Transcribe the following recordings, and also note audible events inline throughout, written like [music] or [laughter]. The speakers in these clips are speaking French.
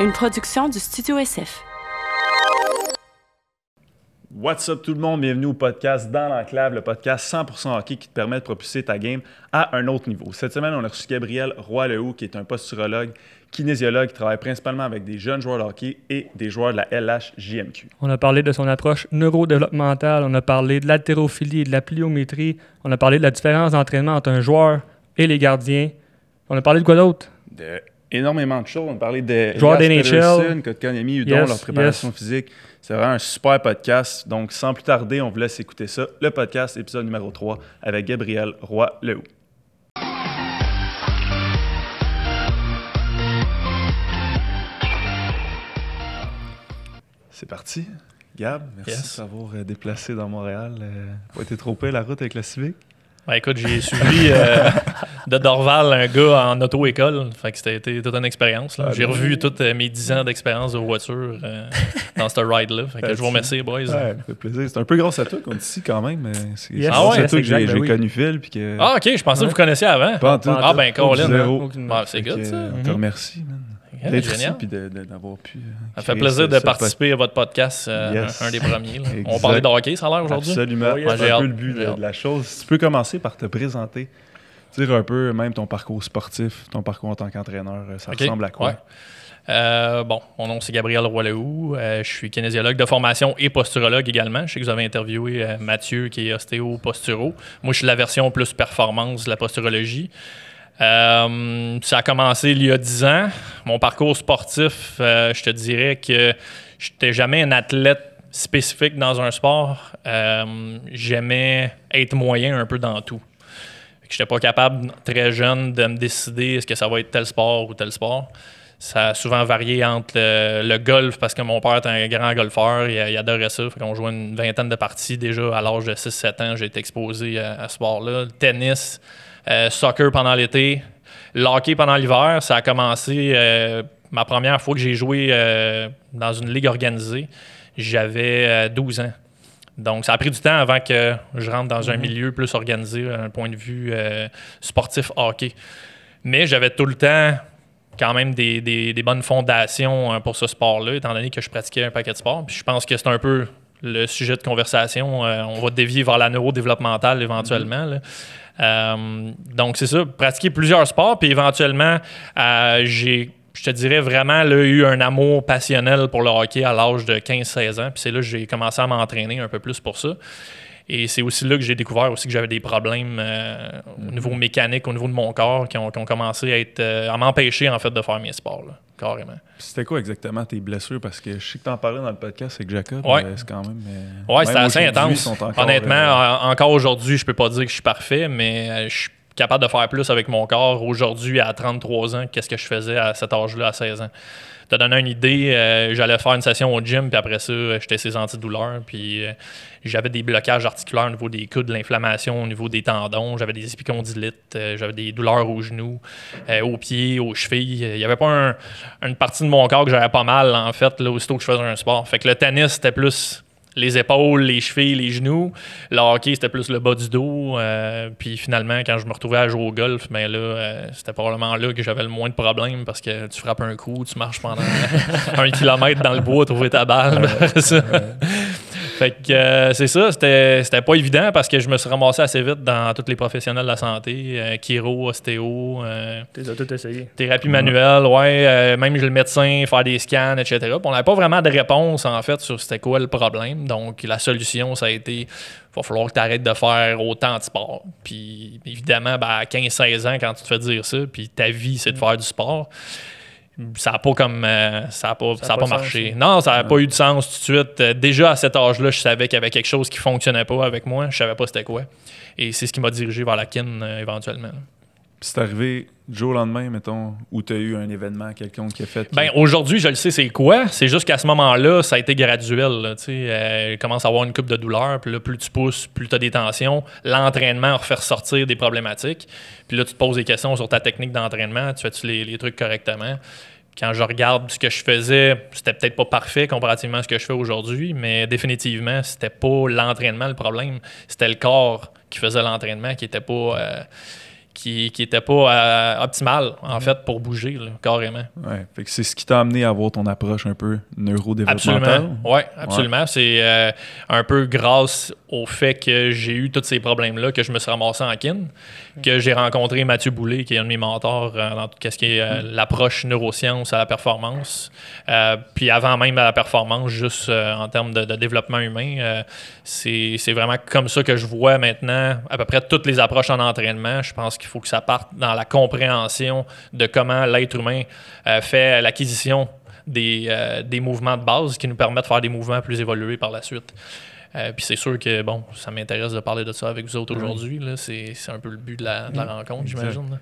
une production du Studio SF. What's up tout le monde, bienvenue au podcast Dans l'enclave, le podcast 100% hockey qui te permet de propulser ta game à un autre niveau. Cette semaine, on a reçu Gabriel Roy-Lehoux qui est un posturologue, kinésiologue qui travaille principalement avec des jeunes joueurs de hockey et des joueurs de la LHJMQ. On a parlé de son approche neurodéveloppementale, on a parlé de l'haltérophilie et de la pliométrie, on a parlé de la différence d'entraînement entre un joueur et les gardiens. On a parlé de quoi d'autre? De énormément de choses. On a parlé de Joueurs d'NHL. Kotkaniemi, Udon, Yes, leur préparation yes. physique. C'est vraiment un super podcast. Donc, sans plus tarder, on vous laisse écouter ça. Le podcast, épisode numéro 3, avec Gabriel Roy-Lehoux. C'est parti. Gab, merci Yes. de t'avoir euh, déplacé dans Montréal. Euh, pas été trop la route avec la Civic? Ben, écoute, j'ai suivi euh, de Dorval un gars en auto-école. Fait que c'était toute une expérience. Ah, j'ai ben revu oui. toutes euh, mes 10 ans d'expérience de voiture euh, dans ce ride-là. Fait que je vous remercie, boys. Ouais, ça fait plaisir. C'est un peu grâce à toi qu'on est ici quand même. mais C'est Yes. c'est Ah grâce ouais, à toi que c'est j'ai ben oui. connu Phil. Puis que... Ah, ok, je pensais que vous connaissiez avant. Pas en tout. Ah, ben, Colin. Ouais, c'est good, ça. On Mhm. te remercie, man. D'être ici génial. puis d'avoir pu. euh, Ça fait plaisir ce- de ce participer à votre podcast, euh, Yes. un, un des premiers. [laughs] On parlait de hockey, ça a l'air aujourd'hui. Absolument. Ouais, c'est j'ai un peu le but de, la chose. Si tu peux commencer par te présenter, dire un peu même ton parcours sportif, ton parcours en tant qu'entraîneur, euh, ça ressemble à quoi? ouais. Euh, bon, mon nom c'est Gabriel Roy-Lehoux. Euh, je suis kinésiologue de formation et posturologue également. Je sais que vous avez interviewé euh, Mathieu qui est ostéo-posturo. Moi, je suis la version plus performance de la posturologie. Euh, ça a commencé il y a 10 ans. Mon parcours sportif, euh, je te dirais que je n'étais jamais un athlète spécifique dans un sport. Euh, J'aimais être moyen un peu dans tout. Je n'étais pas capable, très jeune, de me décider est-ce que ça va être tel sport ou tel sport. Ça a souvent varié entre le, le golf, parce que mon père était un grand golfeur, il, il adorait ça. Fait qu'on jouait une vingtaine de parties déjà à l'âge de 6-7 ans. J'ai été exposé à, à ce sport-là. Le tennis, euh, soccer pendant l'été, le hockey pendant l'hiver. Ça a commencé euh, ma première fois que j'ai joué euh, dans une ligue organisée. J'avais euh, 12 ans. Donc, ça a pris du temps avant que je rentre dans un milieu plus organisé, d'un point de vue sportif hockey. Mais j'avais tout le temps quand même des, des- bonnes fondations euh, pour ce sport-là, étant donné que je pratiquais un paquet de sports. Puis je pense que c'est un peu le sujet de conversation. Euh, on va dévier vers la neurodéveloppementale éventuellement. Euh, donc, c'est ça, pratiquer plusieurs sports, puis éventuellement, euh, j'ai, je te dirais vraiment eu un amour passionnel pour le hockey à l'âge de 15-16 ans, puis c'est là que j'ai commencé à m'entraîner un peu plus pour ça. Et c'est aussi là que j'ai découvert aussi que j'avais des problèmes euh, au niveau mécanique, au niveau de mon corps, qui ont, qui ont commencé à, être, euh, à m'empêcher en fait de faire mes sports, là, carrément. C'était quoi exactement tes blessures? Parce que je sais que t'en parlais dans le podcast avec Jacob. Ouais. c'est quand même. euh, Ouais, c'était assez intense. encore, Honnêtement, euh, en- encore aujourd'hui, je peux pas dire que je suis parfait, mais je suis capable de faire plus avec mon corps. Aujourd'hui, à 33 ans, qu'est-ce que je faisais à cet âge-là, à 16 ans? Te donner une idée, euh, j'allais faire une session au gym, puis après ça, j'étais ces antidouleurs, puis euh, j'avais des blocages articulaires au niveau des coudes, de l'inflammation au niveau des tendons, j'avais des épicondylites, euh, j'avais des douleurs aux genoux, aux pieds, aux chevilles. Il n'y avait pas un- une partie de mon corps que j'avais pas mal, en fait, là, aussitôt que je faisais un sport. Fait que le tennis, c'était plus les épaules, les chevilles, les genoux. Le hockey, c'était plus le bas du dos. Euh, puis finalement, quand je me retrouvais à jouer au golf, ben là, euh, c'était probablement là que j'avais le moins de problèmes parce que tu frappes un coup, tu marches pendant [laughs] un kilomètre dans le bois, trouver ta balle. [laughs] Fait que euh, c'est ça, c'était c'était pas évident parce que je me suis ramassé assez vite dans tous les professionnels de la santé, euh, chiro, ostéo, euh, tout essayé. Thérapie manuelle, ouais, euh, même le médecin, faire des scans, etc. Puis on n'avait pas vraiment de réponse, en fait, sur c'était quoi le problème. Donc, la solution, ça a été, il va falloir que tu arrêtes de faire autant de sport. Puis, évidemment, ben, à 15-16 ans, quand tu te fais dire ça, puis ta vie, c'est de faire du sport, ça n'a pas comme euh, ça a pas, ça a pas pas de sens, marché. Non, ça n'a pas eu de sens tout de suite. Euh, déjà à cet âge-là, je savais qu'il y avait quelque chose qui fonctionnait pas avec moi. Je savais pas c'était quoi. Et c'est ce qui m'a dirigé vers la kin euh, éventuellement. C'est arrivé du jour au lendemain, mettons, où tu as eu un événement quelconque qui a fait. Ben, aujourd'hui, je le sais c'est quoi. C'est juste qu'à ce moment-là, ça a été graduel. là, tu sais. Euh, il commence à avoir une coupe de douleur. Puis là, plus tu pousses, plus tu as des tensions. L'entraînement refait ressortir des problématiques. Puis là, tu te poses des questions sur ta technique d'entraînement. Tu fais-tu les, les trucs correctement? Quand je regarde ce que je faisais, c'était peut-être pas parfait comparativement à ce que je fais aujourd'hui, mais définitivement, c'était pas l'entraînement le problème. C'était le corps qui faisait l'entraînement qui était pas. euh, qui n'était pas euh, optimal, en Mm-hmm. fait, pour bouger, là, carrément. Ouais. Fait que c'est ce qui t'a amené à avoir ton approche un peu neurodéveloppementale. Absolument. Oui, absolument. C'est euh, un peu grâce au fait que j'ai eu tous ces problèmes-là que je me suis ramassé en kin, que j'ai rencontré Mathieu Boulay, qui est un de mes mentors euh, dans tout ce qui est euh, l'approche neurosciences à la performance. Euh, puis avant même à la performance, juste en termes de, de développement humain, c'est c'est vraiment comme ça que je vois maintenant à peu près toutes les approches en entraînement. Je pense qu'il faut que ça parte dans la compréhension de comment l'être humain euh, fait l'acquisition des, euh, des mouvements de base qui nous permettent de faire des mouvements plus évolués par la suite. Euh, puis c'est sûr que, bon, ça m'intéresse de parler de ça avec vous autres aujourd'hui. C'est un peu le but de la, de la rencontre, j'imagine.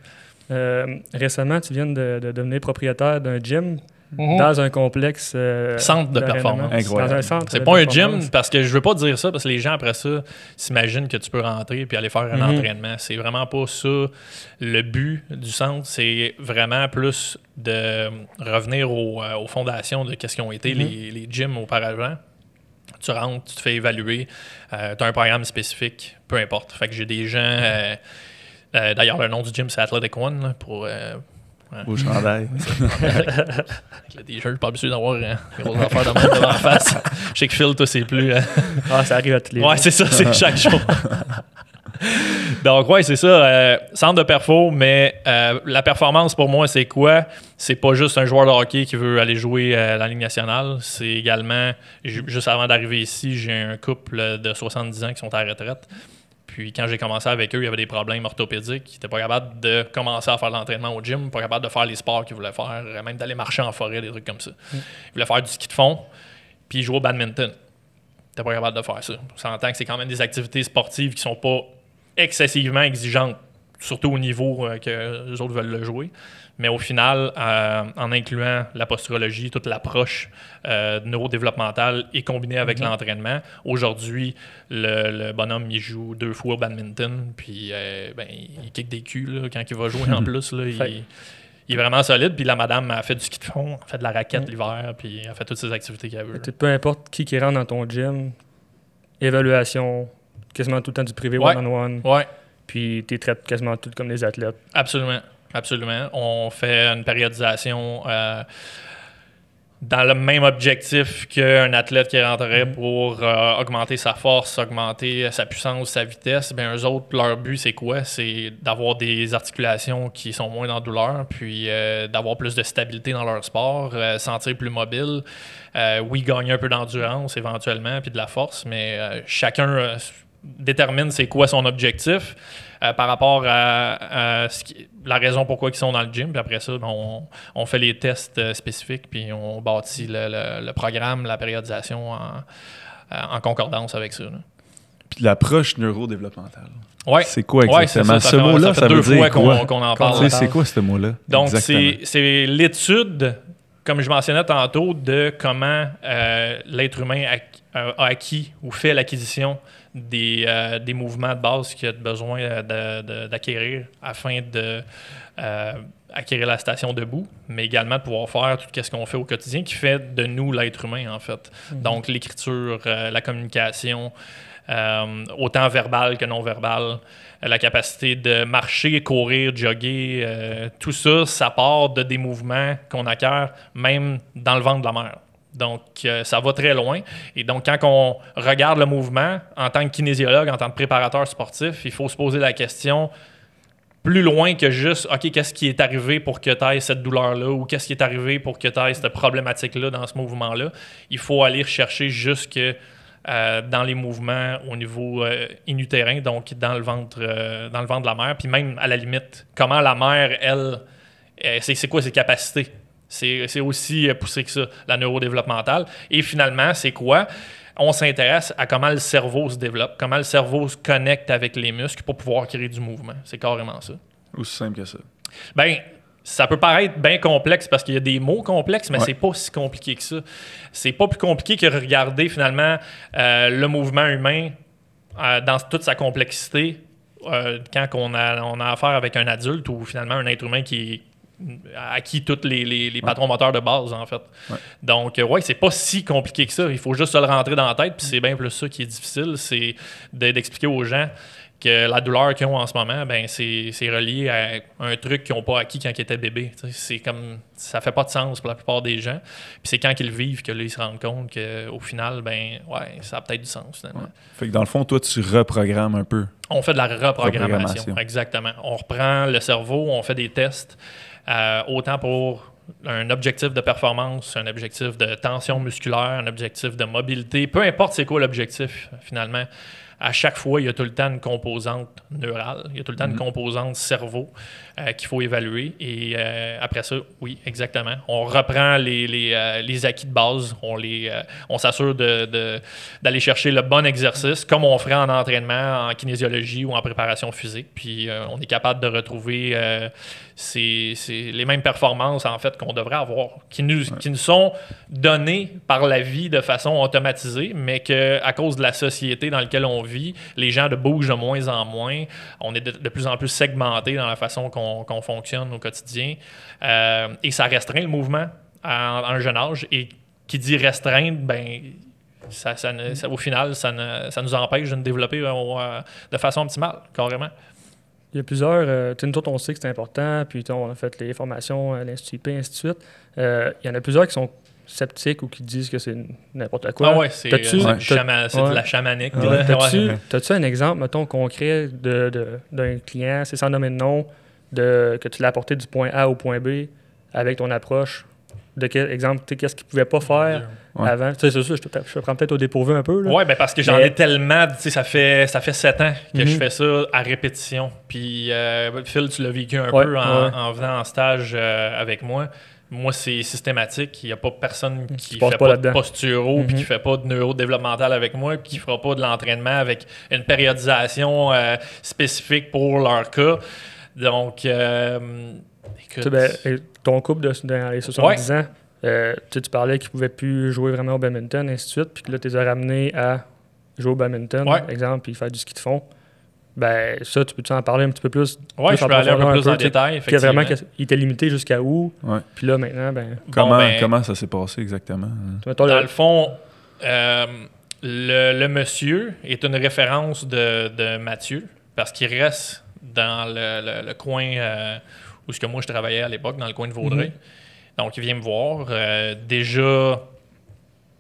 récemment, tu viens de, de devenir propriétaire d'un gym Mhm. dans un complexe. euh, Centre de performance. Incroyable. C'est pas un gym parce que je veux pas dire ça parce que les gens après ça s'imaginent que tu peux rentrer puis aller faire un Mhm. entraînement. C'est vraiment pas ça le but du centre. C'est vraiment plus de revenir au, euh, aux fondations de qu'est-ce qu'ont été Mhm. les, les gyms auparavant. Tu rentres, tu te fais évaluer, tu as un programme spécifique, peu importe. Fait que j'ai des gens. euh, euh, D'ailleurs, le nom du gym, c'est Athletic One là, pour. Euh, Au chandail. [laughs] avec le t-shirt, pas habitué d'avoir euh, des grosses affaires de monde devant la face. [laughs] Je sais que Phil, toi, c'est plus. euh, Ah, ça arrive à tous les Ouais, c'est ça, c'est [laughs] chaque jour. Donc, ouais, c'est ça. euh, centre de perfo, mais euh, la performance pour moi, c'est quoi? C'est pas juste un joueur de hockey qui veut aller jouer à la Ligue nationale. C'est également, ju- juste avant d'arriver ici, j'ai un couple de 70 ans qui sont à la retraite. Puis quand j'ai commencé avec eux, il y avait des problèmes orthopédiques. Ils n'étaient pas capables de commencer à faire de l'entraînement au gym, pas capables de faire les sports qu'ils voulaient faire, même d'aller marcher en forêt, des trucs comme ça. Ils voulaient faire du ski de fond, puis jouer au badminton. T'es pas capable de faire ça. On s'entend que c'est quand même des activités sportives qui sont pas excessivement exigeantes, surtout au niveau euh, que les autres veulent le jouer. Mais au final, euh, en incluant la posturologie, toute l'approche euh, neurodéveloppementale et combinée avec l'entraînement, aujourd'hui, le, le bonhomme, il joue deux fois au badminton, puis ben, il kick des culs là, quand il va jouer en [laughs] plus. Là, il, il est vraiment solide. Puis la madame a fait du ski de fond, a fait de la raquette l'hiver, puis elle fait toutes ces activités qu'elle veut. Peu importe qui qui rentre dans ton gym, évaluation, quasiment tout le temps du privé Ouais. one-on-one, Ouais. Puis tu traites quasiment tout comme des athlètes. Absolument. Absolument. On fait une périodisation euh, dans le même objectif qu'un athlète qui rentrerait pour euh, augmenter sa force, augmenter sa puissance, sa vitesse. Bien, eux autres, leur but, c'est quoi? C'est d'avoir des articulations qui sont moins en douleur, puis euh, d'avoir plus de stabilité dans leur sport, sentir plus mobile. Oui, gagner un peu d'endurance éventuellement, puis de la force, mais chacun détermine c'est quoi son objectif euh, par rapport à, à ce qui- la raison pourquoi ils sont dans le gym. Puis après ça, ben, on, on fait les tests euh, spécifiques, puis on bâtit le, le- le programme, la périodisation en, euh, en concordance avec ça. là. Puis l'approche neurodéveloppementale. Ouais. C'est quoi Ouais, exactement? ça, ce mot-là, ça fait deux veut fois qu'on en parle. C'est quoi ce mot-là? Donc, c'est c'est l'étude, comme je mentionnais tantôt, de comment euh, l'être humain a, a acquis ou fait l'acquisition des, euh, des mouvements de base qu'il a besoin euh, d'acquérir afin de euh, acquérir la station debout, mais également de pouvoir faire tout ce qu'on fait au quotidien qui fait de nous l'être humain, en fait. Donc, l'écriture, euh, la communication, autant verbal que non verbal, euh, la capacité de marcher, courir, jogger, tout ça, ça part de des mouvements qu'on acquiert même dans le ventre de la mer. Donc, euh, ça va très loin. Et donc, quand on regarde le mouvement, en tant que kinésiologue, en tant que préparateur sportif, il faut se poser la question plus loin que juste, OK, qu'est-ce qui est arrivé pour que tu aies cette douleur-là ou qu'est-ce qui est arrivé pour que tu aies cette problématique-là dans ce mouvement-là? Il faut aller chercher jusque euh, dans les mouvements au niveau euh, inutérin, donc dans le ventre, dans le de la mère, puis même à la limite, comment la mère, elle, c'est quoi ses capacités? C'est aussi euh, poussé que ça, la neurodéveloppementale. Et finalement, c'est quoi? On s'intéresse à comment le cerveau se développe, comment le cerveau se connecte avec les muscles pour pouvoir créer du mouvement. C'est carrément ça. Aussi simple que ça. Ben, ça peut paraître bien complexe parce qu'il y a des mots complexes, mais Ouais. c'est pas si compliqué que ça. C'est pas plus compliqué que regarder finalement euh, le mouvement humain euh, dans toute sa complexité euh, quand on a, on a affaire avec un adulte ou finalement un être humain qui est acquis tous les, les- les patrons moteurs de base, en fait. Ouais. Donc, euh, ouais, c'est pas si compliqué que ça. Il faut juste se le rentrer dans la tête, puis c'est bien plus ça qui est difficile, c'est de- d'expliquer aux gens que la douleur qu'ils ont en ce moment, ben c'est relié à un truc qu'ils n'ont pas acquis quand ils étaient bébés. C'est comme ça fait pas de sens pour la plupart des gens. Puis c'est quand ils le vivent que là, ils se rendent compte qu'au final, ben ouais, ça a peut-être du sens finalement. Fait que dans le fond, toi, tu reprogrammes un peu. On fait de la reprogrammation. Reprogrammation. Exactement. On reprend le cerveau, on fait des tests, euh, autant pour un objectif de performance, un objectif de tension musculaire, un objectif de mobilité, peu importe c'est quoi l'objectif finalement. À chaque fois, il y a tout le temps une composante neurale, il y a tout le temps une composante cerveau euh, qu'il faut évaluer. Et euh, après ça, oui, exactement. On reprend les, les, euh, les acquis de base, on, les, on s'assure de- de- d'aller chercher le bon exercice, comme on ferait en entraînement, en kinésiologie ou en préparation physique. Puis on est capable de retrouver ces- ces- les mêmes performances en fait qu'on devrait avoir, qui nous, qui nous sont données par la vie de façon automatisée, mais que à cause de la société dans laquelle on vit, les gens de bougent de moins en moins. On est de, de plus en plus segmenté dans la façon qu'on qu'on fonctionne au quotidien. Euh, et ça restreint le mouvement à, à un jeune âge. Et qui dit restreindre, ben ça, ça ne- ça- au final, ça, ne- ça nous empêche de nous développer euh, euh, de façon optimale, carrément. Il y a plusieurs. Euh, tu sais, nous autres, on sait que c'est important, puis on a fait les formations à l'Institut IP, ainsi de suite. Euh, il y en a plusieurs qui sont sceptiques ou qui disent que c'est n'importe quoi. Ah ouais, c'est euh, chama- ouais. de la chamanique. T'as-tu Ouais. un exemple, mettons, concret de- de- d'un client, c'est sans nommer de nom, de, que tu l'as apporté du point A au point B avec ton approche? De quel exemple, qu'est-ce qu'il pouvait pas faire Ouais. avant? Tu sais, c'est ça, je te, je te prends peut-être au dépourvu un peu. Ouais, ben parce que j'en Mais- ai tellement, tu sais, ça fait, ça fait sept ans que Mhm. je fais ça à répétition. Puis, euh, Phil, tu l'as vécu un Ouais, peu en, ouais. en venant en stage euh, avec moi. Moi, c'est systématique. Il n'y a pas personne qui passe fait pas pas, de posturo, puis Mhm. qui fait pas de neurodéveloppemental avec moi, puis qui fera pas de l'entraînement avec une périodisation euh, spécifique pour leur cas. Donc, euh, Tu sais, écoute, ben, et ton couple de, dans les 70 ans, euh, tu sais, tu parlais qu'il ne pouvait plus jouer vraiment au badminton, ainsi de suite, puis que là, tu les as ramenés à jouer au badminton, Ouais. par exemple, puis faire du ski de fond. Ben, ça, tu peux-tu en parler un petit peu plus? plus je en peux aller un peu plus en détail. a vraiment effectivement. qu'il était limité jusqu'à où? Ouais. Puis là, maintenant, ben, Comment, ben- comment ça s'est passé exactement? Dans le- le fond, euh, le, le monsieur est une référence de, de Mathieu parce qu'il reste dans le, le- le coin euh, où ce que moi je travaillais à l'époque, dans le coin de Vaudreuil. Donc, il vient me voir. euh, déjà,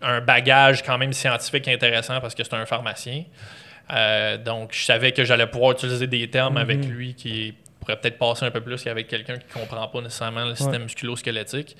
un bagage quand même scientifique intéressant parce que c'est un pharmacien. Euh, donc, je savais que j'allais pouvoir utiliser des termes Mhm. avec lui qui pourrait peut-être passer un peu plus qu'avec quelqu'un qui ne comprend pas nécessairement le système musculo-squelettique.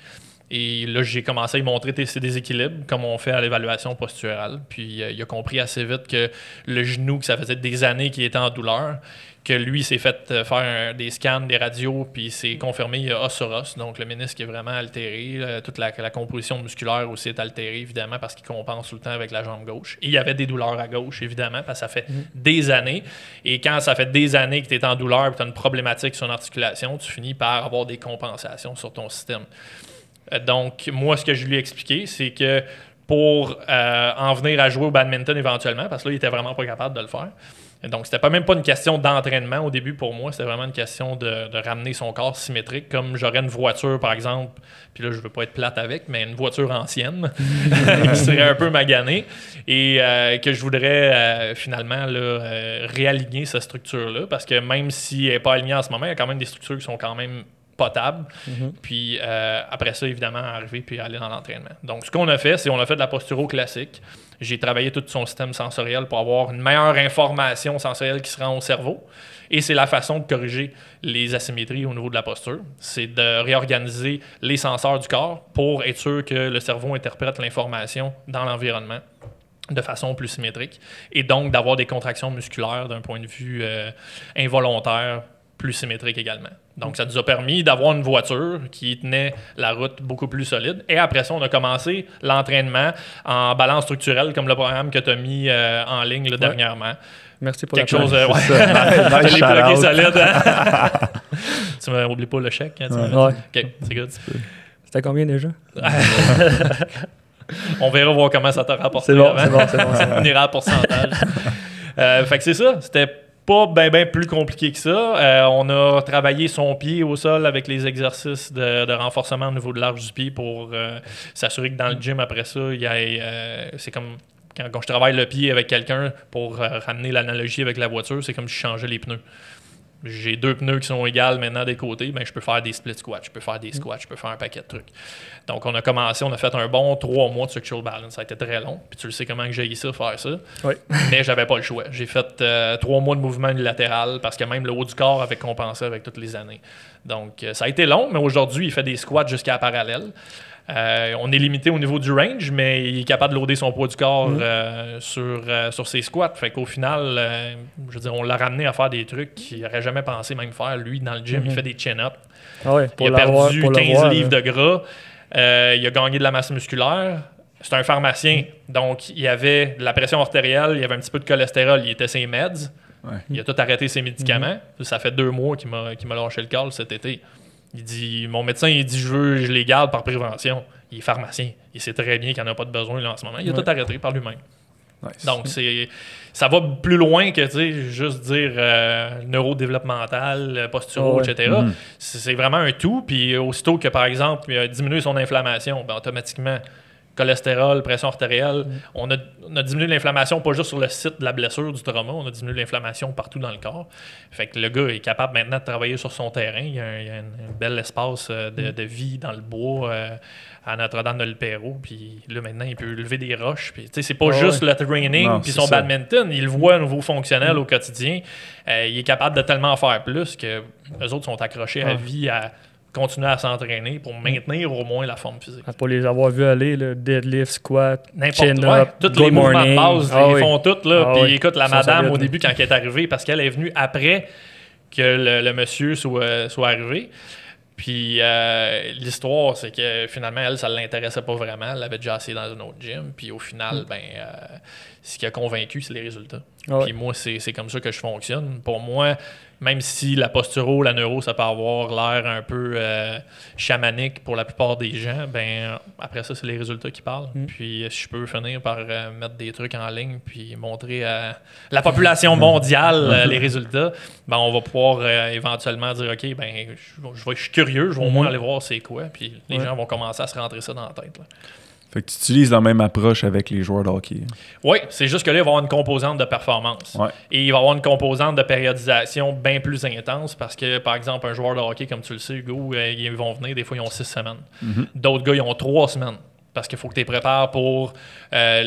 Et là, j'ai commencé à lui montrer ces déséquilibres, comme on fait à l'évaluation posturale. Puis euh, il a compris assez vite que le genou, que ça faisait des années qu'il était en douleur, que lui s'est fait euh, faire des scans, des radios, puis il s'est confirmé il y a os sur os. Donc le ménisque est vraiment altéré. euh, toute la, la composition musculaire aussi est altérée, évidemment, parce qu'il compense tout le temps avec la jambe gauche. Et il y avait des douleurs à gauche, évidemment, parce que ça fait des années. Et quand ça fait des années que tu es en douleur et tu as une problématique sur une articulation, tu finis par avoir des compensations sur ton système. Euh, Donc, moi, ce que je lui ai expliqué, c'est que pour euh, en venir à jouer au badminton éventuellement, parce que là, il était vraiment pas capable de le faire. Donc, c'était pas même pas une question d'entraînement au début pour moi, c'était vraiment une question de, ramener son corps symétrique, comme j'aurais une voiture, par exemple, puis là, je veux pas être plate avec, mais une voiture ancienne, [laughs] qui serait un peu maganée, et euh, que je voudrais euh, finalement euh, réaligner cette structure-là, parce que même si elle n'est pas alignée en ce moment, il y a quand même des structures qui sont quand même potables. Mhm. Puis euh, après ça, évidemment, arriver puis aller dans l'entraînement. Donc, ce qu'on a fait, c'est on a fait de la posturo classique. J'ai travaillé tout son système sensoriel pour avoir une meilleure information sensorielle qui se rend au cerveau. Et c'est la façon de corriger les asymétries au niveau de la posture. C'est de réorganiser les senseurs du corps pour être sûr que le cerveau interprète l'information dans l'environnement de façon plus symétrique et donc d'avoir des contractions musculaires d'un point de vue euh, involontaire plus symétrique également. Donc, ça nous a permis d'avoir une voiture qui tenait la route beaucoup plus solide. Et après ça, on a commencé l'entraînement en balance structurelle, comme le programme que tu as mis euh, en ligne là, dernièrement. Merci pour Quelque la chose. euh, ouais. C'est ça. [laughs] Bloqué shout-out. solide. hein? [laughs] tu m'oublies pas le chèque. hein, Ouais. OK, c'est good. C'était combien déjà? [laughs] On verra voir comment ça t'a rapporté. C'est bon, avant. c'est bon, c'est bon, c'est bon. On ira à pourcentage. Euh, fait que c'est ça. C'était pas bien ben plus compliqué que ça. Euh, on a travaillé son pied au sol avec les exercices de, renforcement au niveau de l'arche du pied pour euh, s'assurer que dans le gym, après ça, il y euh, c'est comme quand, quand je travaille le pied avec quelqu'un pour euh, ramener l'analogie avec la voiture, c'est comme si je changeais les pneus. J'ai deux pneus qui sont égales maintenant des côtés, ben, je peux faire des split squats, je peux faire des squats, je peux faire un paquet de trucs. Donc, on a commencé, on a fait un bon trois mois de structural balance. Ça a été très long. Puis tu le sais comment que j'ai eu ça, faire ça. Oui. [laughs] Mais j'avais pas le choix. J'ai fait euh, trois mois de mouvement unilatéral parce que même le haut du corps avait compensé avec toutes les années. Donc, euh, ça a été long, mais aujourd'hui, il fait des squats jusqu'à la parallèle. Euh, on est limité au niveau du range, mais il est capable de loader son poids du corps euh, sur, euh, sur ses squats. Fait qu'au final, euh, je veux dire, on l'a ramené à faire des trucs qu'il n'aurait jamais pensé même faire. Lui, dans le gym, il fait des chin-ups. Ah ouais, Il a perdu pour 15 le voir, livres de gras. Euh, il a gagné de la masse musculaire. C'est un pharmacien. Donc, il avait de la pression artérielle, il avait un petit peu de cholestérol. Il était ses meds. Ouais. Il a tout arrêté ses médicaments. Mhm. Ça fait deux mois qu'il m'a qu'il m'a lâché le col cet été. Il dit Mon médecin, il dit Je veux, je les garde par prévention. Il est pharmacien. Il sait très bien qu'il n'en a pas de besoin là, en ce moment. Il a Ouais. tout arrêté par lui-même. Nice. Donc, c'est, ça va plus loin que juste dire euh, neurodéveloppemental, euh, posturo, Ah ouais. etc. C'est, c'est vraiment un tout. Puis aussitôt que, par exemple, il a diminué son inflammation, ben, automatiquement, cholestérol, pression artérielle, on, a, on a diminué l'inflammation pas juste sur le site de la blessure, du trauma, on a diminué l'inflammation partout dans le corps. Fait que le gars est capable maintenant de travailler sur son terrain. Il y a un, il y a un- un bel espace euh, de, de vie dans le bois. euh, à Notre-Dame-de-le-Pérou, puis là maintenant il peut lever des roches, puis tu sais c'est pas juste ouais. le training puis son ça. badminton, il le voit au niveau fonctionnel au quotidien, Euh, il est capable de tellement faire plus que les autres sont accrochés à Ah. vie à continuer à s'entraîner pour maintenir au moins la forme physique. Ah, Pour les avoir vus aller, là, deadlift, squat, N'importe chin quoi. up, Tous good les mouvements de base, Ah ils oui. font toutes. Là. Ah Puis oui. écoute, la madame, au début, quand elle est arrivée, parce qu'elle est venue après que le, le monsieur soit, soit arrivé. Puis euh, l'histoire, c'est que finalement, elle, ça ne l'intéressait pas vraiment. Elle l'avait déjà essayé dans un autre gym. Puis au final, ben, euh, ce qui a convaincu, c'est les résultats. Ah ouais. Puis moi, c'est c'est comme ça que je fonctionne. Pour moi, même si la posturo, la neuro, ça peut avoir l'air un peu euh, chamanique pour la plupart des gens, ben après ça, c'est les résultats qui parlent. Mm. Puis euh, si je peux finir par euh, mettre des trucs en ligne puis montrer à la population mondiale les résultats, ben on va pouvoir éventuellement dire OK, ben je, je vais- je suis curieux, je vais au moins Mhm. aller voir c'est quoi. Puis les Ouais. gens vont commencer à se rentrer ça dans la tête. là. Fait que tu utilises la même approche avec les joueurs de hockey. Oui, c'est juste que là, il va y avoir une composante de performance. Ouais. Et il va y avoir une composante de périodisation bien plus intense parce que, par exemple, un joueur de hockey, comme tu le sais, Hugo, euh, ils vont venir, des fois, ils ont six semaines. Mhm. D'autres gars, ils ont trois semaines. Parce qu'il faut que tu te prépares pour euh,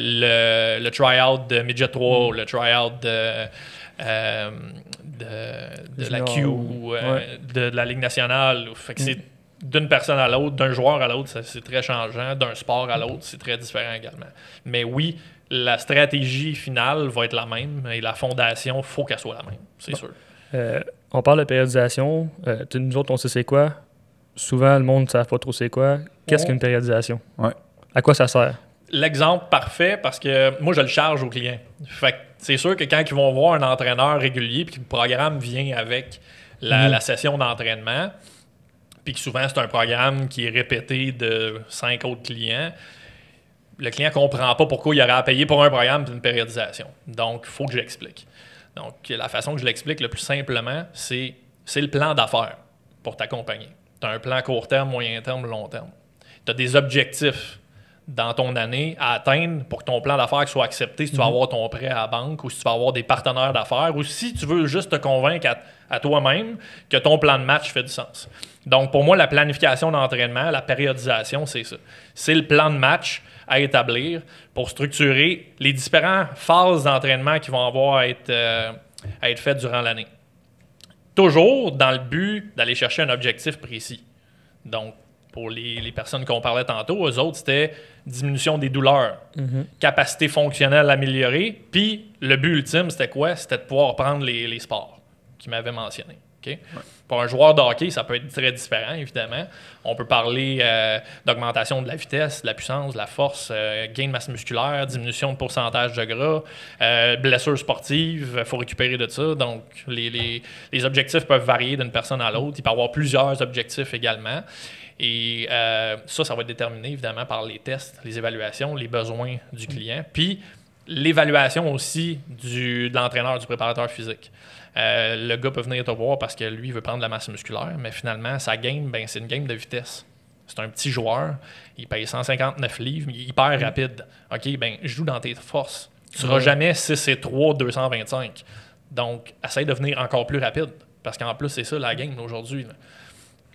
le, le try-out de Midget 3 ou le try-out de, euh, de, de la Q ou- euh, ouais. de, de la Ligue nationale. Fait que c'est d'une personne à l'autre, d'un joueur à l'autre, ça, c'est très changeant. D'un sport à l'autre, c'est très différent également. Mais oui, la stratégie finale va être la même et la fondation, il faut qu'elle soit la même, c'est sûr. Euh, on parle de périodisation. Euh, nous autres, on sait c'est quoi. Souvent, le monde ne sait pas trop c'est quoi. Qu'est-ce qu'une périodisation? Ouais. À quoi ça sert? L'exemple parfait parce que moi, je le charge aux clients. Fait que c'est sûr que quand ils vont voir un entraîneur régulier puis que le programme vient avec la, Mhm. la session d'entraînement, puis que souvent c'est un programme qui est répété de cinq autres clients, le client ne comprend pas pourquoi il aurait à payer pour un programme et une périodisation. Donc, il faut que je l'explique. Donc, la façon que je l'explique le plus simplement, c'est c'est le plan d'affaires pour t'accompagner. Tu as un plan court terme, moyen terme, long terme. Tu as des objectifs dans ton année à atteindre pour que ton plan d'affaires soit accepté si tu vas avoir ton prêt à la banque ou si tu vas avoir des partenaires d'affaires ou si tu veux juste te convaincre à, à toi-même que ton plan de match fait du sens. Donc, pour moi, la planification d'entraînement, la périodisation, c'est ça. C'est le plan de match à établir pour structurer les différentes phases d'entraînement qui vont avoir à être, euh, à être faites durant l'année. Toujours dans le but d'aller chercher un objectif précis. Donc, pour les, les personnes qu'on parlait tantôt, eux autres, c'était diminution des douleurs, capacité fonctionnelle améliorée. Puis, le but ultime, c'était quoi? C'était de pouvoir prendre les, les sports qu'ils m'avaient mentionnés. OK? Pour un joueur de hockey, ça peut être très différent, évidemment. On peut parler euh, d'augmentation de la vitesse, de la puissance, de la force, euh, gain de masse musculaire, diminution de pourcentage de gras, euh, blessure sportive, il faut récupérer de ça. Donc, les, les- les objectifs peuvent varier d'une personne à l'autre. Il peut y avoir plusieurs objectifs également. Et ça, ça va être déterminé évidemment par les tests, les évaluations, les besoins du client. Puis, l'évaluation aussi du, de l'entraîneur, du préparateur physique. Euh, le gars peut venir te voir parce que lui, il veut prendre de la masse musculaire, mais finalement, sa game, ben, c'est une game de vitesse. c'est un petit joueur, il paye 159 livres, il est hyper rapide. OK, ben joue dans tes forces. Tu seras jamais 6 et 3, 225. Donc, essaye de devenir encore plus rapide. Parce qu'en plus, c'est ça la game aujourd'hui.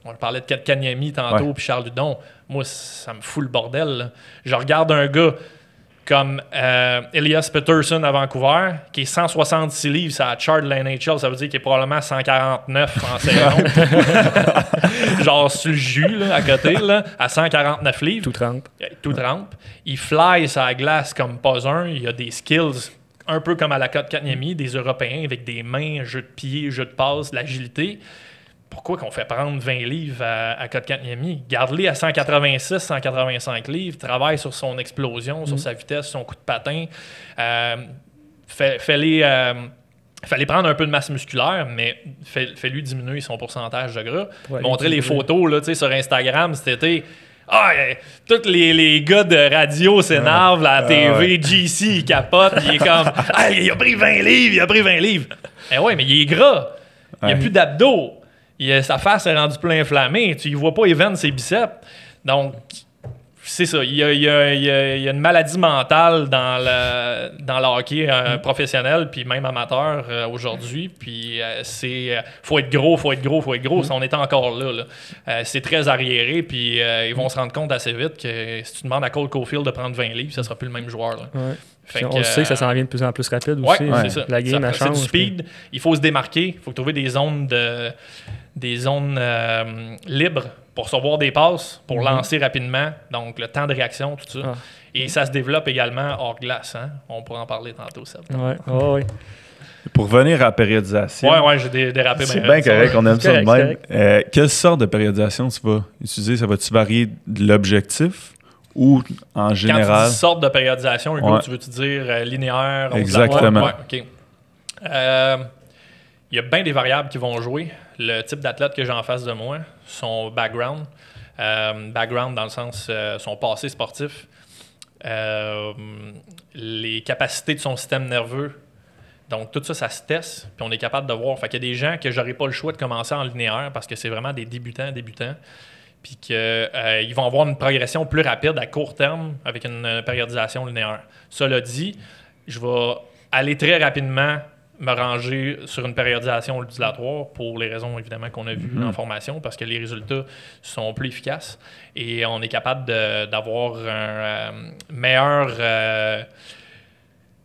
On parlait de Kanyami tantôt, puis Charles Ludon. Moi, ça me fout le bordel. là. Je regarde un gars comme euh, Elias Peterson à Vancouver, qui est 166 livres, ça a chart de la NHL, ça veut dire qu'il est probablement 149 en [laughs] saison. [laughs] Genre sur le jus, là, à côté, là, à 149 livres. Tout trempe. Euh, tout trempe. Il fly sa glace comme pas un. Il a des skills un peu comme à la Côte Kanyemi, des Européens avec des mains, jeu de pied, jeu de passe, de l'agilité. Pourquoi qu'on fait prendre 20 livres à, à Kanyemi? Garde-les à 186, 185 livres, travaille sur son explosion, sur sa vitesse, son coup de patin. Euh, fais- Fais-les euh, fallait prendre un peu de masse musculaire, mais fais- fais-lui diminuer son pourcentage de gras. Ouais, Montrer les photos là, sur Instagram cet été. Ah, euh, tous les, les gars de radio s'énervent, la TV, GC, il capote, il est comme [laughs] Ah, il a pris 20 livres, il a pris 20 livres. Eh ouais, mais il est gras. Il n'y a Ouais. plus d'abdos. Il sa face est rendue plein inflammée. Tu ne vois pas Evan ses biceps. Donc, c'est ça. Il y, a, il y a- il y a- il y a une maladie mentale dans le, dans le hockey euh, professionnel, puis même amateur euh, aujourd'hui. Puis euh, c'est. faut être gros, faut être gros, faut être gros. On est encore là. là. C'est très arriéré, puis ils vont se rendre compte assez vite que si tu demandes à Cole Caulfield de prendre 20 livres, ça sera plus le même joueur. là. Ouais. Fait Puis on que, sait que ça s'en vient de plus en plus rapide Ouais, aussi. ça. La game, Ça- elle C'est du. Il faut se démarquer. Il faut trouver des zones de des zones euh, libres pour recevoir des passes, pour lancer rapidement. Donc, le temps de réaction, tout ça. Mhm. Ah. Et ça se développe également hors glace. hein. On pourra en parler tantôt, ça. Ouais, ouais. Pour revenir à la périodisation, Ouais, ouais, j'ai dé- dérapé. c'est bien correct, on aime [laughs] ça de même. Euh, quelle sorte de périodisation tu vas utiliser? Ça va-tu varier de l'objectif ou en Quand tu général? dis sorte de périodisation, Hugo, Ouais. tu veux-tu dire euh, linéaire? Exactement. Ouais. Euh, Il y a bien des variables qui vont jouer. Le type d'athlète que j'ai en face de moi, son background, euh, background dans le sens euh, son passé sportif, euh, les capacités de son système nerveux. Donc, tout ça, ça se teste, puis on est capable de voir. Fait qu'il y a des gens que j'aurais pas le choix de commencer en linéaire parce que c'est vraiment des débutants, débutants, puis qu'ils vont avoir une progression plus rapide à court terme avec une euh, périodisation linéaire. Cela dit, je vais aller très rapidement me ranger sur une périodisation ondulatoire pour les raisons évidemment qu'on a vues en formation parce que les résultats sont plus efficaces et on est capable d'avoir un euh, meilleur, euh,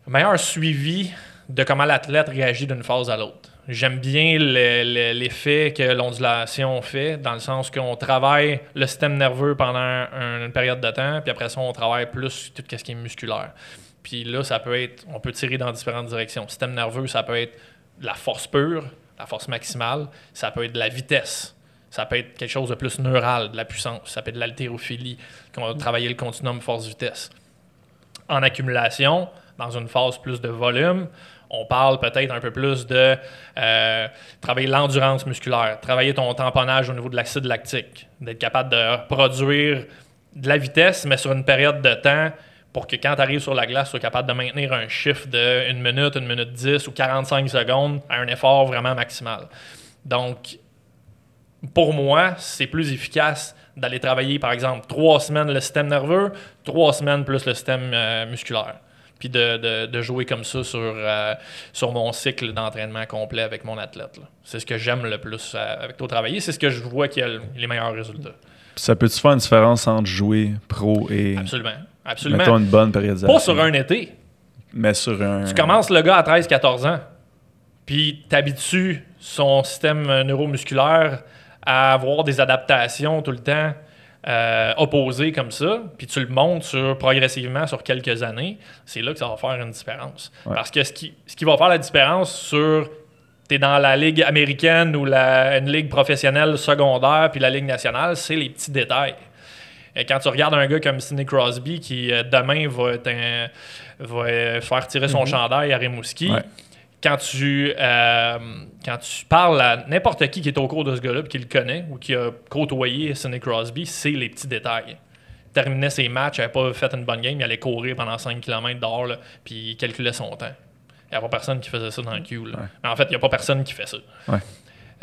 meilleur suivi de comment l'athlète réagit d'une phase à l'autre. J'aime bien le- le- l'effet que l'ondulation fait, dans le sens qu'on travaille le système nerveux pendant un- une période de temps, puis après ça, on travaille plus tout ce qui est musculaire. Puis là, ça peut être, on peut tirer dans différentes directions. Système nerveux, ça peut être de la force pure, la force maximale, ça peut être de la vitesse, ça peut être quelque chose de plus neural, de la puissance, ça peut être de l'haltérophilie, qu'on va travailler le continuum force-vitesse. En accumulation, dans une phase plus de volume, on parle peut-être un peu plus de euh, travailler l'endurance musculaire, travailler ton tamponnage au niveau de l'acide lactique, d'être capable de produire de la vitesse, mais sur une période de temps pour que quand tu arrives sur la glace, tu sois capable de maintenir un chiffre de 1 minute, 1 minute 10 ou 45 secondes à un effort vraiment maximal. Donc, pour moi, c'est plus efficace d'aller travailler, par exemple, trois semaines le système nerveux, trois semaines plus le système euh, musculaire. Puis de, de- de jouer comme ça sur, euh, sur mon cycle d'entraînement complet avec mon athlète. C'est ce que j'aime le plus euh, avec toi travailler. C'est ce que je vois qui a le- les meilleurs résultats. Ça peut-tu faire une différence entre jouer pro et Absolument. Absolument. mettons une bonne périodisation? Pas sur un été. Mais sur un. Tu commences le gars à 13-14 ans, puis tu habitues son système neuromusculaire à avoir des adaptations tout le temps euh, opposées comme ça, puis tu le montes sur, progressivement sur quelques années, c'est là que ça va faire une différence. Ouais. Parce que ce qui, ce qui va faire la différence sur tu es dans la ligue américaine ou la, une ligue professionnelle secondaire puis la ligue nationale, c'est les petits détails. Et quand tu regardes un gars comme Sidney Crosby qui euh, demain va, être un- va euh, faire tirer son chandail à Rimouski, Ouais. quand, tu, euh, quand tu parles à n'importe qui qui est au cours de ce gars-là qui le connaît ou qui a côtoyé Sidney Crosby, c'est les petits détails. Il terminait ses matchs, il n'avait pas fait une bonne game, il allait courir pendant 5 km dehors, là, puis il calculait son temps. Il n'y a pas personne qui faisait ça dans le queue. Ouais. En fait, il n'y a pas personne qui fait ça. Ouais.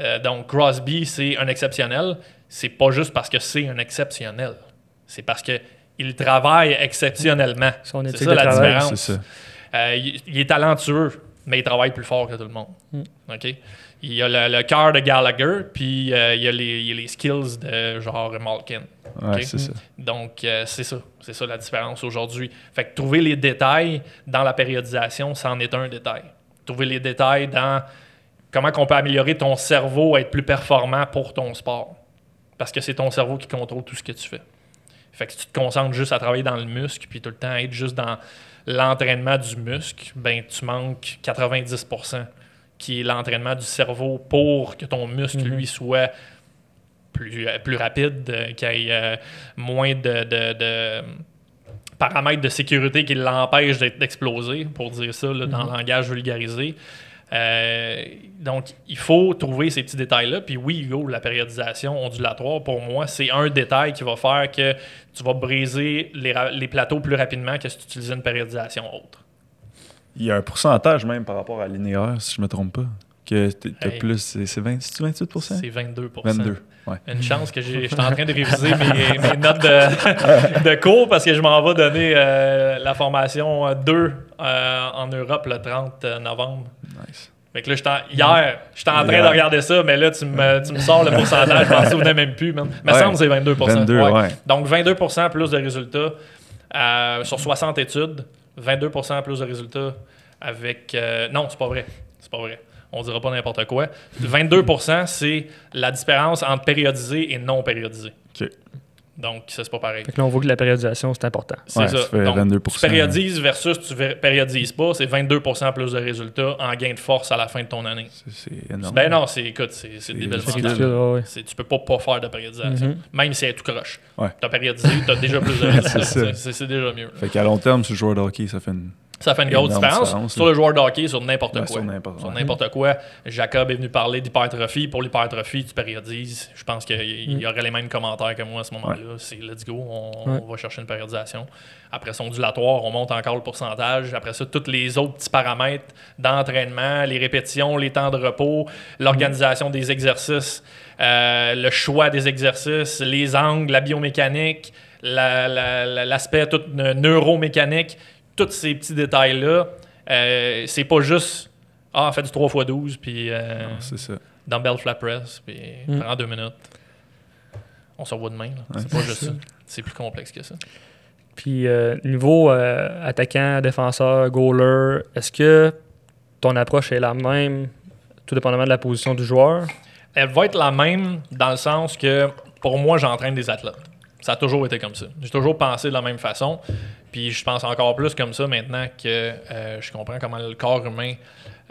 Euh, donc, Crosby, c'est un exceptionnel. C'est pas juste parce que c'est un exceptionnel. C'est parce que il travaille exceptionnellement. Son C'est ça de la travail. différence. C'est ça. Euh, il, il est talentueux, mais il travaille plus fort que tout le monde. Mm. OK? Il a le, le cœur de Gallagher, puis euh, il, a les, il a les skills de genre Malkin. Ouais, Ok. c'est ça. Donc, euh, c'est ça. C'est ça la différence aujourd'hui. Fait que trouver les détails dans la périodisation, c'en est un détail. Trouver les détails dans comment on peut améliorer ton cerveau à être plus performant pour ton sport. Parce que c'est ton cerveau qui contrôle tout ce que tu fais. Fait que si tu te concentres juste à travailler dans le muscle, puis tout le temps être juste dans l'entraînement du muscle, ben tu manques 90%, qui est l'entraînement du cerveau pour que ton muscle, Mhm. lui, soit plus, euh, plus rapide, euh, qu'il y ait euh, moins de, de- de paramètres de sécurité qui l'empêchent d'exploser, pour dire ça là, dans le langage vulgarisé. Euh, donc, il faut trouver ces petits détails-là. Puis oui, Hugo, la périodisation ondulatoire, pour moi, c'est un détail qui va faire que tu vas briser les, les plateaux plus rapidement que si tu utilisais une périodisation autre. Il y a un pourcentage même par rapport à linéaire, si je me trompe pas. Que Hey. plus. C'est c'est 20 c'est-tu 28 C'est 22 22. Ouais. Une chance que j'ai- j'étais en train de [laughs] réviser mes, mes notes de, [laughs] de cours parce que je m'en vais donner euh, la formation 2 euh, en Europe le 30 novembre. Nice. Fait que là, hier, j'étais en train de regarder ça, mais là, tu me, tu me sors le pourcentage, je m'en souvenais même plus. man. Me Ouais. semble que c'est 22 22, ouais. Donc, 22% plus de résultats euh, sur 60 études, 22% plus de résultats avec. euh, non, c'est pas vrai. C'est pas vrai. On dira pas n'importe quoi. 22% c'est la différence entre périodisé et non périodisé. Donc, ça, c'est pas pareil. Fait que là, on voit que la périodisation, c'est important. C'est Ouais, ça. ça fait Donc, 22%. Tu périodises versus tu périodises pas, c'est 22% plus de résultats en gain de force à la fin de ton année. C'est- énorme. Ben non, c'est écoute, c'est mental. ridicule, ouais, Tu peux pas pas faire de périodisation. Mhm. Même si elle est tout croche. Ouais. T'as périodisé, t'as déjà plus de [laughs] résultats. C'est déjà mieux. Fait qu'à long terme, le joueur de hockey, ça fait une. Ça fait une grosse différence. différence, sur le joueur de hockey, sur n'importe quoi. sur n'importe- Sur ouais. n'importe quoi. Jacob est venu parler d'hypertrophie. Pour l'hypertrophie, tu périodises. Je pense qu'il y- y aurait les mêmes commentaires que moi à ce moment-là. C'est let's go, on, Ouais. on va chercher une périodisation. Après son ondulatoire, on monte encore le pourcentage. Après ça, tous les autres petits paramètres d'entraînement, les répétitions, les temps de repos, l'organisation des exercices, euh, le choix des exercices, les angles, la biomécanique, la- la- la- l'aspect tout euh, neuromécanique, tous ces petits détails-là, euh, c'est pas juste ah, fais du 3x12 puis euh, Non, C'est ça. dumbbell flat press puis Mm. prends deux minutes. On se revoit demain. là. Ouais, c'est pas juste ça. C'est plus complexe que ça. Puis, euh, niveau euh, attaquant, défenseur, goaler, est-ce que ton approche est la même, tout dépendamment de la position du joueur? Elle va être la même dans le sens que pour moi, j'entraîne des athlètes. Ça a toujours été comme ça. J'ai toujours pensé de la même façon. Puis je pense encore plus comme ça maintenant que euh, je comprends comment le corps humain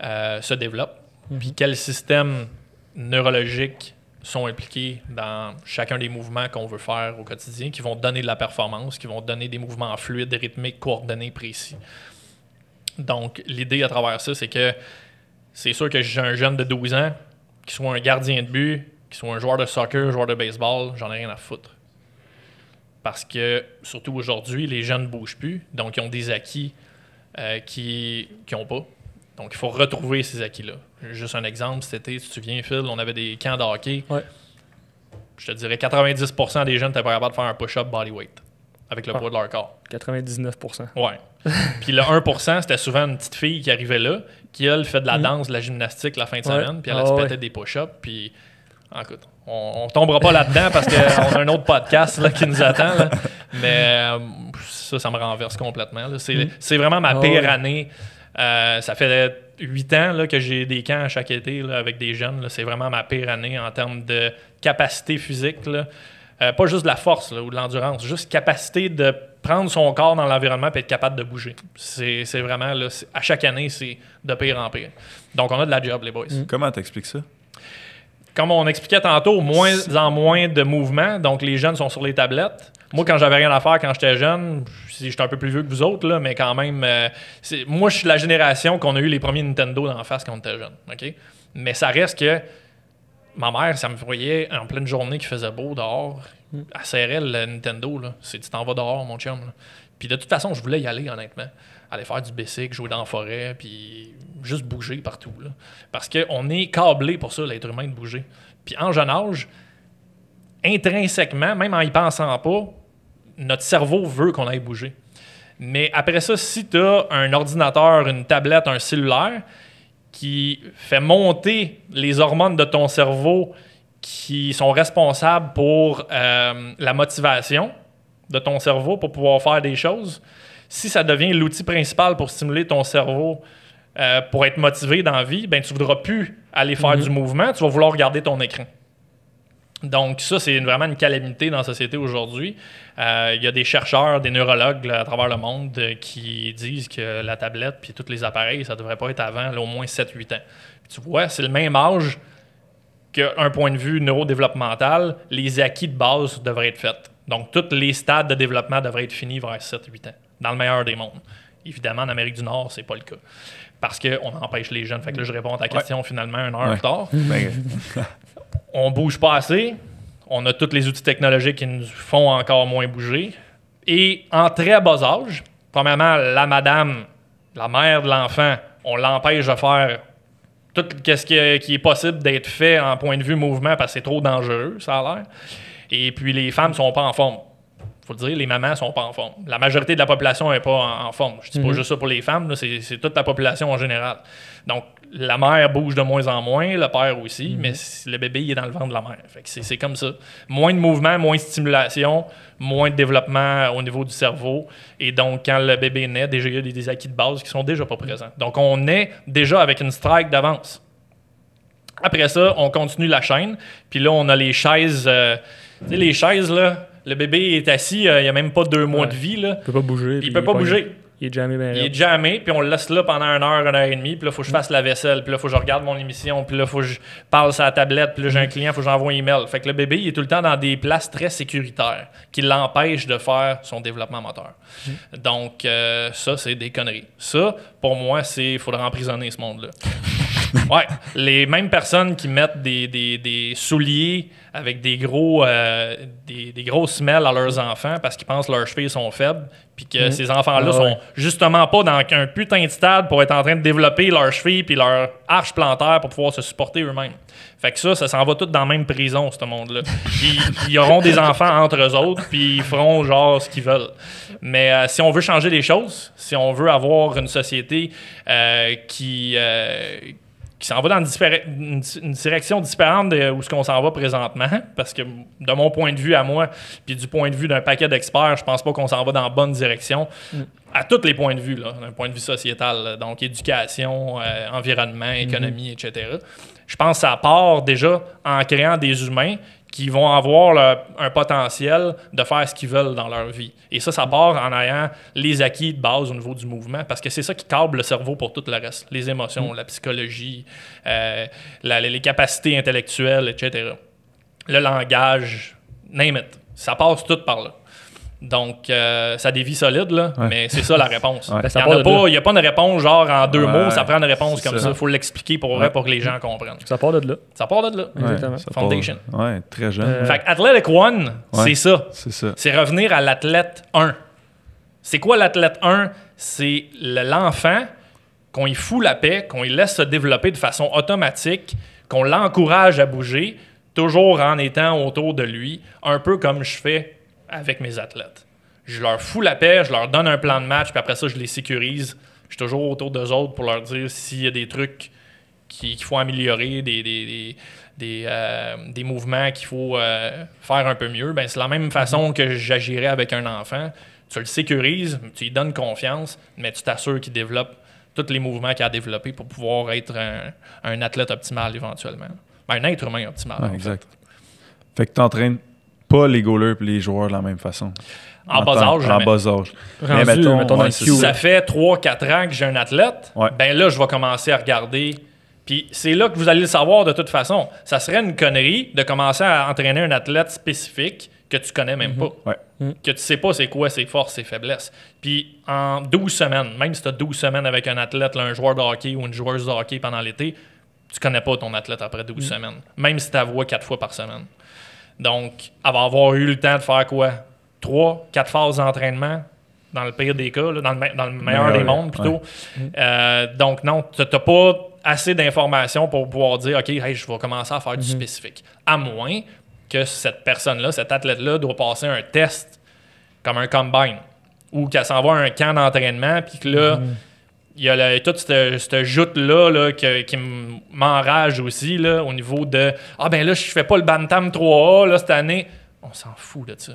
euh, se développe. Puis quels systèmes neurologiques sont impliqués dans chacun des mouvements qu'on veut faire au quotidien, qui vont donner de la performance, qui vont donner des mouvements fluides, rythmiques, coordonnés, précis. Donc, l'idée à travers ça, c'est que c'est sûr que j'ai un jeune de 12 ans, qui soit un gardien de but, qui soit un joueur de soccer, un joueur de baseball, j'en ai rien à foutre. Parce que, surtout aujourd'hui, les jeunes ne bougent plus, donc ils ont des acquis euh, qui n'ont pas. Donc, il faut retrouver ces acquis-là. Juste un exemple, cet été, si tu te souviens, Phil, on avait des camps de hockey. Ouais. Je te dirais 90% des jeunes n'étaient pas capables de faire un push-up bodyweight avec le Ah. poids de leur corps. 99%. Ouais. [laughs] Puis le 1%, c'était souvent une petite fille qui arrivait là, qui, elle, fait de la Mm. danse, de la gymnastique la fin de Ouais. semaine, puis elle, Ah elle se ouais. pétait des push-ups, puis... ah, écoute, on, on tombera pas là-dedans parce qu'on [laughs] a un autre podcast là, qui nous attend, là. mais euh, ça, ça me renverse complètement. C'est Mm. c'est vraiment ma Ah pire ouais. année. Euh, ça fait huit ans là, que j'ai des camps chaque été là, avec des jeunes. C'est vraiment ma pire année en termes de capacité physique. là. Euh, pas juste de la force là, ou de l'endurance, juste capacité de prendre son corps dans l'environnement et être capable de bouger. C'est vraiment, à chaque année, c'est de pire en pire. Donc, on a de la job, les boys. Mm. Comment t'expliques ça? Comme on expliquait tantôt, moins en moins de mouvements, donc les jeunes sont sur les tablettes. Moi, quand j'avais rien à faire quand j'étais jeune, si j'étais un peu plus vieux que vous autres, là, mais quand même, euh, moi, je suis la génération qu'on a eu les premiers Nintendo d'en face quand on était jeune. Mais ça reste que ma mère, ça me voyait en pleine journée qu'il faisait beau dehors. À CRL, le Nintendo, là, c'est tu t'en vas dehors, mon chum. là. Puis de toute façon, je voulais y aller, honnêtement. Aller faire du bicycle, jouer dans la forêt, puis juste bouger partout. Là. Parce qu'on est câblé pour ça, l'être humain, de bouger. Puis en jeune âge, intrinsèquement, même en y pensant pas, notre cerveau veut qu'on aille bouger. Mais après ça, si tu as un ordinateur, une tablette, un cellulaire qui fait monter les hormones de ton cerveau qui sont responsables pour euh, la motivation de ton cerveau pour pouvoir faire des choses, si ça devient l'outil principal pour stimuler ton cerveau euh, pour être motivé dans la vie, ben, tu ne voudras plus aller faire du mouvement, tu vas vouloir regarder ton écran. Donc, ça, c'est vraiment une calamité dans la société aujourd'hui. Euh, Il y a des chercheurs, des neurologues là, à travers le monde euh, qui disent que la tablette puis tous les appareils, ça devrait pas être avant là, au moins 7-8 ans. Tu vois, c'est le même âge qu'un point de vue neurodéveloppemental, les acquis de base devraient être faits. Donc, tous les stades de développement devraient être finis vers 7-8 ans, dans le meilleur des mondes. Évidemment, en Amérique du Nord, c'est pas le cas. Parce qu'on empêche les jeunes. Fait que là, je réponds à ta question finalement une heure plus tard [laughs] Ben, on bouge pas assez. On a tous les outils technologiques qui nous font encore moins bouger. Et en très bas âge, premièrement, la madame, la mère de l'enfant, on l'empêche de faire tout ce qui est, qui est possible d'être fait en point de vue mouvement parce que c'est trop dangereux, ça a l'air. Et puis les femmes sont pas en forme. Faut le dire, les mamans sont pas en forme. La majorité de la population n'est pas en, en forme. Je dis pas juste ça pour les femmes, c'est toute la population en général. Donc la mère bouge de moins en moins, le père aussi, mais c- le bébé il est dans le ventre de la mère. Fait que c'est comme ça. Moins de mouvement, moins de stimulation, moins de développement au niveau du cerveau. Et donc, quand le bébé naît, déjà, il y a des, des acquis de base qui sont déjà pas présents. Donc, on naît déjà avec une strike d'avance. Après ça, on continue la chaîne. Puis là, on a les chaises. euh, tu sais, les chaises, là, le bébé est assis, euh, il n'y a même pas deux mois de vie. Là. Il peut pas bouger. Il peut pas bouger. Il est jamais bien Il est jamais, puis on le laisse là pendant une heure, une heure et demie, puis là, il faut que je fasse la vaisselle, puis là, il faut que je regarde mon émission, puis là, il faut que je parle sur la tablette, puis là, j'ai un client, il faut que j'envoie un email. Fait que le bébé, il est tout le temps dans des places très sécuritaires qui l'empêchent de faire son développement moteur. Donc, euh, ça, c'est des conneries. Ça, pour moi, c'est il faudra emprisonner ce monde-là. [laughs] ouais, les mêmes personnes qui mettent des, des- des souliers avec des gros euh, des, des grosses semelles à leurs enfants parce qu'ils pensent que leurs chevilles sont faibles, puis que ces enfants-là Ah sont ouais. justement pas dans un putain de stade pour être en train de développer leurs chevilles puis leur arche plantaire pour pouvoir se supporter eux-mêmes. Fait que ça, ça s'en va tout dans la même prison, ce monde-là. [laughs] Ils auront des enfants entre eux autres, puis ils feront genre ce qu'ils veulent. Mais euh, si on veut changer les choses, si on veut avoir une société euh, qui, euh, qui s'en va dans une, direction différente de où ce qu'on s'en va présentement, parce que de mon point de vue à moi, puis du point de vue d'un paquet d'experts, je pense pas qu'on s'en va dans la bonne direction. À tous les points de vue, d'un point de vue sociétal, là. donc éducation, euh, environnement, économie, etc. Je pense que ça part déjà en créant des humains qui vont avoir le- un potentiel de faire ce qu'ils veulent dans leur vie. Et ça, ça part en ayant les acquis de base au niveau du mouvement, parce que c'est ça qui câble le cerveau pour tout le reste. Les émotions, la psychologie, euh, la- les capacités intellectuelles, etc. Le langage, name it. Ça passe tout par là. Donc, euh, ça dévie solide, là, Ouais. mais c'est ça la réponse. Ouais. Il n'y a, pas une réponse genre en deux Ouais. mots, ça prend une réponse comme ça. Il faut l'expliquer pour, vrai pour que les gens comprennent. Ça part de là. Ça part de là. Exactement. part- Foundation. Ouais, très jeune. Euh, Fait que Athletic One, Ouais. c'est ça. C'est ça. C'est revenir à l'athlète 1. C'est quoi l'athlète 1? C'est le- l'enfant qu'on y fout la paix, qu'on y laisse se développer de façon automatique, qu'on l'encourage à bouger, toujours en étant autour de lui, un peu comme je fais avec mes athlètes. Je leur fous la paix, je leur donne un plan de match, puis après ça, je les sécurise. Je suis toujours autour d'eux autres pour leur dire s'il y a des trucs qui- qu'il faut améliorer, des, des, des, des, euh, des mouvements qu'il faut euh, faire un peu mieux, ben, c'est la même façon que j'agirais avec un enfant. Tu le sécurises, tu lui donnes confiance, mais tu t'assures qu'il développe tous les mouvements qu'il a développés pour pouvoir être un, un athlète optimal éventuellement. Ben, un être humain optimal. Ouais, en fait. exact. Fait que tu n'entraînes pas les goalers et les joueurs de la même façon. En bas âge, En bas âge. Rendu, mettons, mettons, dans ouais, le c'est queue, Si ça. fait 3-4 ans que j'ai un athlète, Ouais. ben là, je vais commencer à regarder. Puis c'est là que vous allez le savoir de toute façon. Ça serait une connerie de commencer à entraîner un athlète spécifique que tu connais même pas. Ouais. Que tu sais pas c'est quoi ses forces, ses faiblesses. Puis en 12 semaines, même si tu as 12 semaines avec un athlète, là, un joueur de hockey ou une joueuse de hockey pendant l'été, tu connais pas ton athlète après 12 semaines. Même si tu la vois 4 fois par semaine. Donc, elle va avoir eu le temps de faire quoi? Trois, quatre phases d'entraînement, dans le pire des cas, là, dans, le, me- dans le meilleur des mondes plutôt. Euh, donc, non, tu n'as pas assez d'informations pour pouvoir dire, OK, hey, je vais commencer à faire du spécifique. À moins que cette personne-là, cet athlète-là, doit passer un test comme un combine ou qu'elle s'envoie à un camp d'entraînement, puis que là, il y a le- toute cette, cette joute-là là, qui m- m'enrage aussi là, au niveau de Ah ben là, je fais pas le Bantam 3A là, cette année. On s'en fout de ça.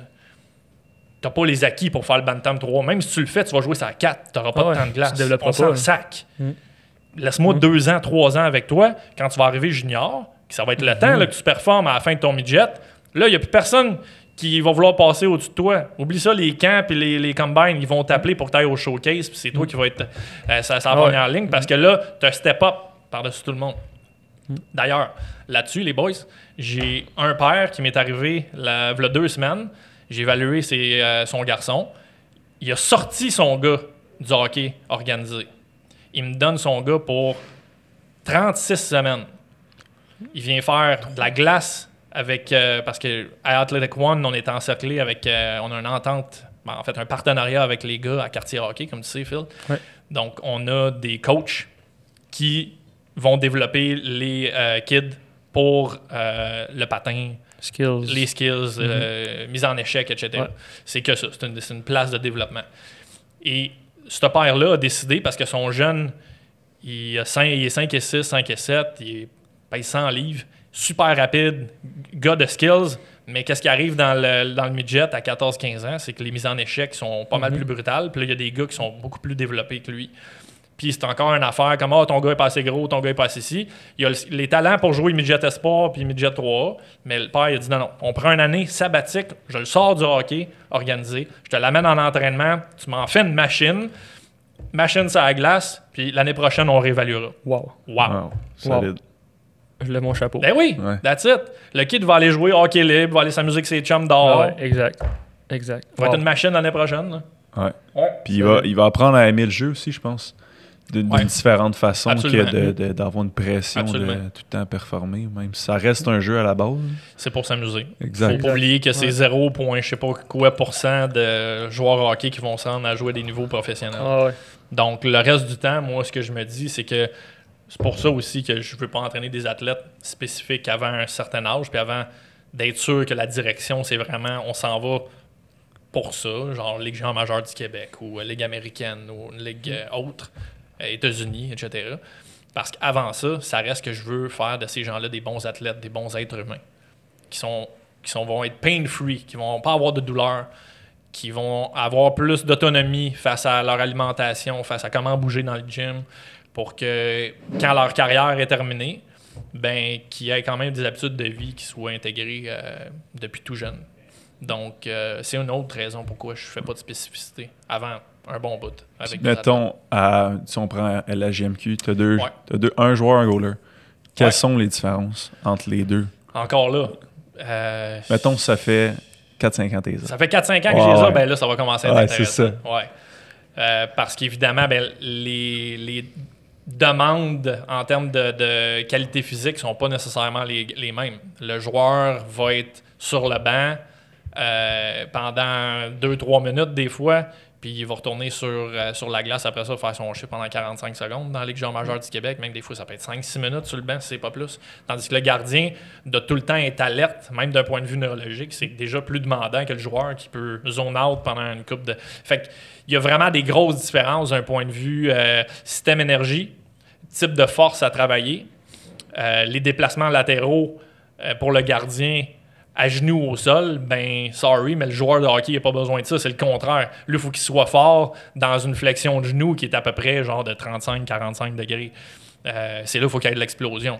T'as pas les acquis pour faire le Bantam 3. Même si tu le fais, tu vas jouer ça à 4. T'auras pas Ah ouais, de temps de glace. tu développeras On pas, hein. sac. Mm. Laisse-moi deux ans, trois ans avec toi. Quand tu vas arriver junior, que ça va être le Mm-hmm. temps là, que tu performes à la fin de ton midget, là, il n'y a plus personne qui va vouloir passer au-dessus de toi. Oublie ça, les camps et les, les combines, ils vont t'appeler pour que tu ailles au showcase, puis c'est toi qui va être euh, ça, ouais. ligne, parce que là, tu as step up par-dessus tout le monde. D'ailleurs, là-dessus, les boys, j'ai un père qui m'est arrivé la, deux semaines. J'ai évalué ses, euh, son garçon. Il a sorti son gars du hockey organisé. Il me donne son gars pour 36 semaines. Il vient faire de la glace avec. euh, parce que à Athletic One, on est encerclé avec. euh, on a une entente, ben, en fait, un partenariat avec les gars à Quartier Hockey, comme tu sais, Phil. Ouais. Donc, on a des coachs qui vont développer les euh, kids pour le patin, Skills. les skills, euh, mise en échec, etc. Ouais. C'est que ça, c'est une, place de développement. Et ce père-là a décidé, parce que son jeune, il, a il est 5 et 6, 5 et 7, il est- pèse 100 livres, super rapide, gars de skills, mais qu'est-ce qui arrive dans le, dans le midget à 14-15 ans, c'est que les mises en échec sont pas mal plus brutales, puis là, il y a des gars qui sont beaucoup plus développés que lui. Puis c'est encore une affaire comme Ah, ton gars est pas assez gros, ton gars est pas assez ici. Il y a le- les talents pour jouer midget espoir puis midget 3A, mais le père il a dit non, non, on prend une année sabbatique, je le sors du hockey organisé, je te l'amène en entraînement, tu m'en fais une machine, machine sur la glace, puis l'année prochaine on réévaluera. Wow. Wow. Wow, solide. Je lève mon chapeau. Ben oui, Ouais. that's it. Le kid va aller jouer hockey libre, va aller s'amuser avec ses chums dehors. Ah ouais, exact. Exact. va être une machine l'année prochaine. là. Ouais. Ouais. Puis il va, il va apprendre à aimer le jeu aussi, je pense. D'une différente façon que Absolument. de- de- d'avoir une pression de tout le temps performer, même si ça reste un jeu à la base. C'est pour s'amuser. Exact. Faut pas oublier que c'est Ouais. 0, point, je sais pas quoi pourcent de joueurs hockey qui vont se rendre à jouer à des niveaux professionnels. Ah ouais. Donc, le reste du temps, moi, ce que je me dis, c'est que c'est pour ça aussi que je veux pas entraîner des athlètes spécifiques avant un certain âge, puis avant d'être sûr que la direction, c'est vraiment, on s'en va pour ça, genre Ligue Jean majeure du Québec ou Ligue américaine ou une Ligue euh, autre, euh, États-Unis, etc. Parce qu'avant ça, ça reste que je veux faire de ces gens-là des bons athlètes, des bons êtres humains, qui sont qui sont, vont être pain-free, qui vont pas avoir de douleur, qui vont avoir plus d'autonomie face à leur alimentation, face à comment bouger dans le gym, pour que quand leur carrière est terminée, ben qu'ils aient quand même des habitudes de vie qui soient intégrées euh, depuis tout jeune. Donc, euh, c'est une autre raison pourquoi je fais pas de spécificité avant un bon bout. Avec. Mettons, à, si on prend la GMQ, tu as, deux, Ouais. t'as deux, un joueur, un goaler. Quelles Ouais. sont les différences entre les deux? Encore là, euh, Mettons, ça fait 4-5 ans tes. Ça fait 4-5 ans que j'ai ça, ben là, ça va commencer à être Ouais, intéressant. c'est Ouais. Euh, parce qu'évidemment, ben, les, les demandes en termes de, de qualité physique sont pas nécessairement les, les mêmes. Le joueur va être sur le banc euh, pendant 2-3 minutes des fois, puis il va retourner sur, euh, sur la glace après ça, faire son chip pendant 45 secondes dans la Ligue majeure du Québec. Même des fois, ça peut être 5-6 minutes sur le banc, c'est pas plus. Tandis que le gardien, de tout le temps être alerte, même d'un point de vue neurologique, c'est déjà plus demandant que le joueur qui peut zone out pendant une coupe de. Fait qu'il y a vraiment des grosses différences d'un point de vue euh, système énergie, type de force à travailler, euh, les déplacements latéraux pour le gardien à genoux au sol, ben sorry, mais le joueur de hockey n'a pas besoin de ça, c'est le contraire. Lui, il faut qu'il soit fort dans une flexion de genou qui est à peu près genre de 35-45 degrés. Euh, c'est là qu'il faut qu'il y ait de l'explosion.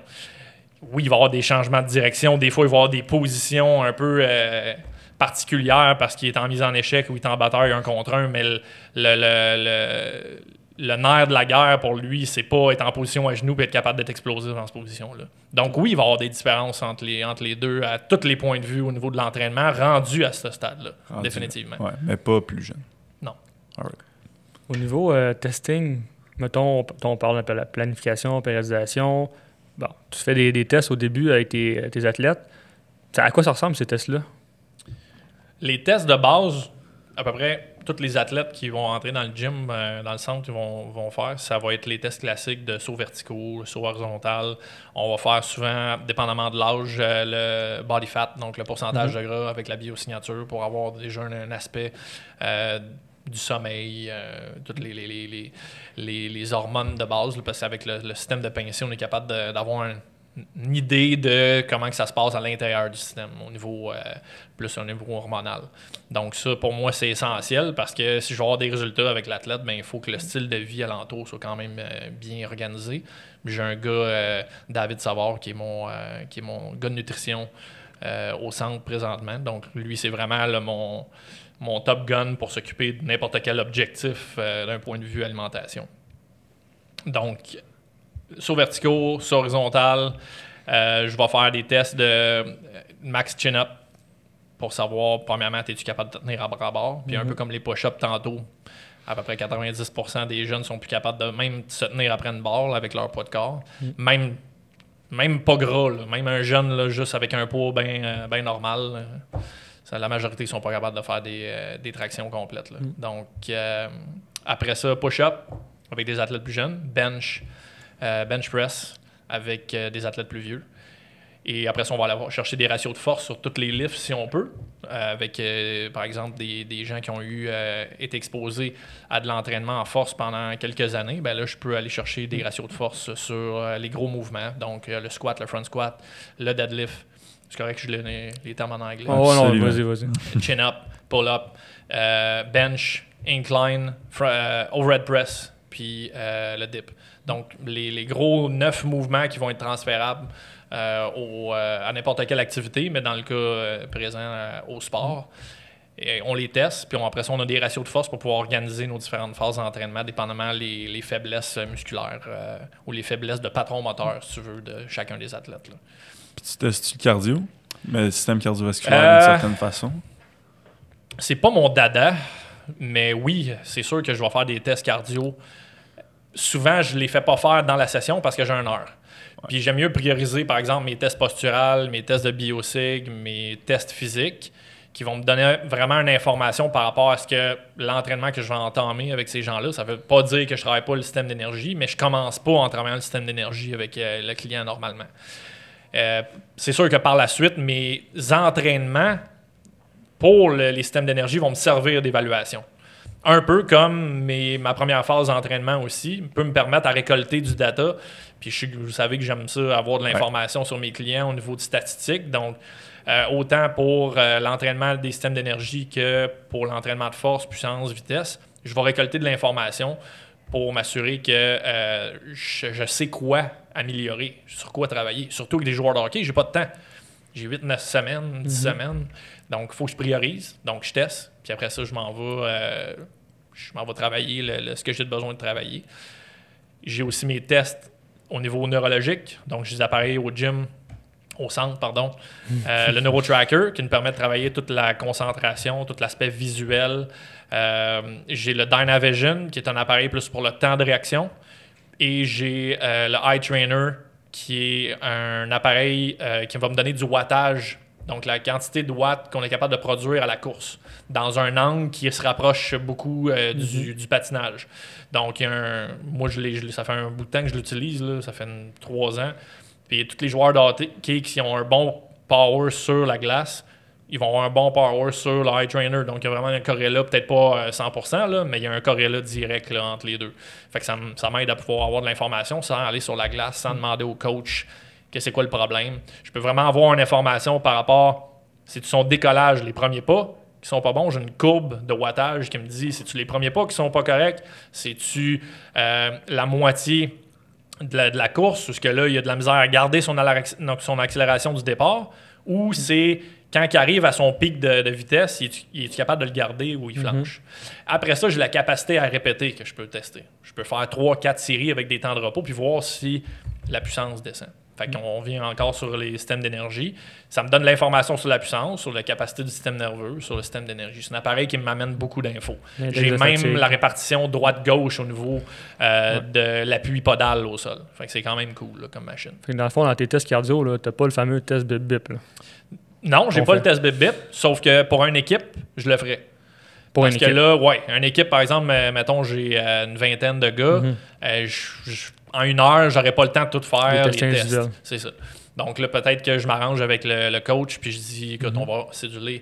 Oui, il va y avoir des changements de direction, des fois, il va y avoir des positions un peu euh, particulières parce qu'il est en mise en échec ou il est en bataille un contre un, mais le, le nerf de la guerre pour lui, c'est pas être en position à genoux et être capable d'être explosif dans cette position-là. Donc oui, il va y avoir des différences entre les, entre les deux à tous les points de vue au niveau de l'entraînement rendu à ce stade-là, Rendu définitivement. Ouais, mais pas plus jeune. Non. Au niveau euh, testing, mettons, on, on parle un peu de la planification, périodisation. Bon, tu fais des, des tests au début avec tes, tes athlètes. À quoi ça ressemble ces tests-là? Les tests de base, à peu près tous les athlètes qui vont entrer dans le gym, euh, dans le centre, vont, vont faire, ça va être les tests classiques de saut verticaux, saut horizontal. On va faire souvent, dépendamment de l'âge, euh, le body fat, donc le pourcentage Mhm. de gras avec la biosignature pour avoir déjà un, un aspect euh, du sommeil, toutes les, les, les, les, les- les hormones de base, là, parce qu'avec le, le système de Pincé, on est capable d'avoir un- une idée de comment que ça se passe à l'intérieur du système, au niveau euh, plus au niveau hormonal. Donc ça, pour moi, c'est essentiel parce que si je veux avoir des résultats avec l'athlète, ben, il faut que le style de vie alentour soit quand même euh, bien organisé. J'ai un gars, euh, David Savard, qui est mon, qui est mon gars de nutrition au centre présentement. Donc lui, c'est vraiment mon, mon top gun pour s'occuper de n'importe quel objectif d'un point de vue alimentation. Donc, saut verticaux, saut horizontal, euh, je vais faire des tests de euh, max chin-up pour savoir, premièrement, es-tu capable de te tenir à bras bord? Puis un peu comme les push-ups tantôt, à peu près 90% des jeunes sont plus capables de même se tenir après une barre là, avec leur poids de corps. Même, même pas gras, là. même un jeune là, juste avec un poids bien normal. là, ça, la majorité ne sont pas capables de faire des, euh, des tractions complètes. là. Donc, euh, après ça, push-up avec des athlètes plus jeunes, bench, euh, bench press avec euh, des athlètes plus vieux. Et après ça, on va aller chercher des ratios de force sur toutes les lifts si on peut, euh, avec euh, par exemple des, des gens qui ont eu euh, été exposés à de l'entraînement en force pendant quelques années. Ben là, je peux aller chercher des ratios de force sur euh, les gros mouvements, donc euh, le squat, le front squat, le deadlift. C'est correct que je les, les termes en anglais. Oh, non, vas-y, vas-y. Chin up, pull up, euh, bench, incline, fr- euh, overhead press, puis euh, le dip. Donc, les, les gros neuf mouvements qui vont être transférables euh, au, euh, à n'importe quelle activité, mais dans le cas euh, présent au sport. Et on les teste, puis on- après ça, on a des ratios de force pour pouvoir organiser nos différentes phases d'entraînement, dépendamment les, les faiblesses musculaires euh, ou les faiblesses de patron moteur, si tu veux, de chacun des athlètes. là. Puis tu testes le cardio, mais le système cardiovasculaire Euh, d'une certaine façon. C'est pas mon dada, mais oui, c'est sûr que je vais faire des tests cardio. Souvent, je les fais pas faire dans la session parce que j'ai une heure. Puis j'aime mieux prioriser, par exemple, mes tests posturales, mes tests de biosig, mes tests physiques, qui vont me donner vraiment une information par rapport à ce que l'entraînement que je vais entamer avec ces gens-là. Ça veut pas dire que je travaille pas le système d'énergie, mais je commence pas en travaillant le système d'énergie avec euh, le client normalement. Euh, c'est sûr que par la suite, mes entraînements pour le- les systèmes d'énergie vont me servir d'évaluation. Un peu comme mes- ma première phase d'entraînement aussi peut me permettre à récolter du data. Puis je sais que vous savez que j'aime ça, avoir de l'information sur mes clients au niveau de statistiques. Donc, euh, autant pour euh, l'entraînement des systèmes d'énergie que pour l'entraînement de force, puissance, vitesse, je vais récolter de l'information pour m'assurer que euh, je, je sais quoi améliorer, sur quoi travailler. Surtout avec des joueurs de hockey, j'ai pas de temps. J'ai 8-9 semaines, 10 semaines. Donc, il faut que je priorise. Donc, je teste. Puis après ça, je m'en vais, euh, je m'en vais travailler le- le- ce que j'ai besoin de travailler. J'ai aussi mes tests au niveau neurologique. Donc, j'ai des appareils au gym, au centre, pardon. [laughs] Euh, le NeuroTracker qui nous permet de travailler toute la concentration, tout l'aspect visuel. Euh, j'ai le Dynavision qui est un appareil plus pour le temps de réaction. Et j'ai le Eye Trainer qui est un appareil qui va me donner du wattage, donc la quantité de watts qu'on est capable de produire à la course, dans un angle qui se rapproche beaucoup euh, du, du patinage. Donc, un, moi, je l'ai- je ça fait un bout de temps que je l'utilise, ça fait une- trois ans. Puis tous les joueurs de hockey qui ont un bon power sur la glace, ils vont avoir un bon power sur le high trainer. Donc, il y a vraiment un corrélat, peut-être pas euh, 100%, là, mais il y a un corrélat direct là, entre les deux. Fait que ça, m'aide à pouvoir avoir de l'information sans aller sur la glace, sans demander au coach que c'est quoi le problème. Je peux vraiment avoir une information par rapport, si tu son décollage, les premiers pas qui sont pas bons, j'ai une courbe de wattage qui me dit si tu les premiers pas qui sont pas corrects, c'est-tu euh, la moitié de la, de la course, parce que là, il y a de la misère à garder son, accélération du départ, ou c'est quand il arrive à son pic de, de vitesse, il est, il est capable de le garder ou il flanche? Après ça, j'ai la capacité à répéter que je peux tester. Je peux faire 3-4 séries avec des temps de repos puis voir si la puissance descend. Fait qu'on vient encore sur les systèmes d'énergie. Ça me donne l'information sur la puissance, sur la capacité du système nerveux, sur le système d'énergie. C'est un appareil qui m'amène beaucoup d'infos. J'ai même fatigue. la répartition droite-gauche au niveau euh, de l'appui podal au sol. Fait que c'est quand même cool là, comme machine. Fait que dans le fond, dans tes tests cardio, tu n'as pas le fameux test de BIP. Là. Non, j'ai pas fait. le test bip bip, sauf que pour une équipe, je le ferais. Pour Parce une que équipe. là, ouais, une équipe, par exemple, mettons, j'ai euh, une vingtaine de gars. Mhm. euh, je- en une heure, j'aurais pas le temps de tout faire, Les tests. C'est ça. Donc là, peut-être que je m'arrange avec le, le coach, puis je dis, écoute, Mhm. on va céduler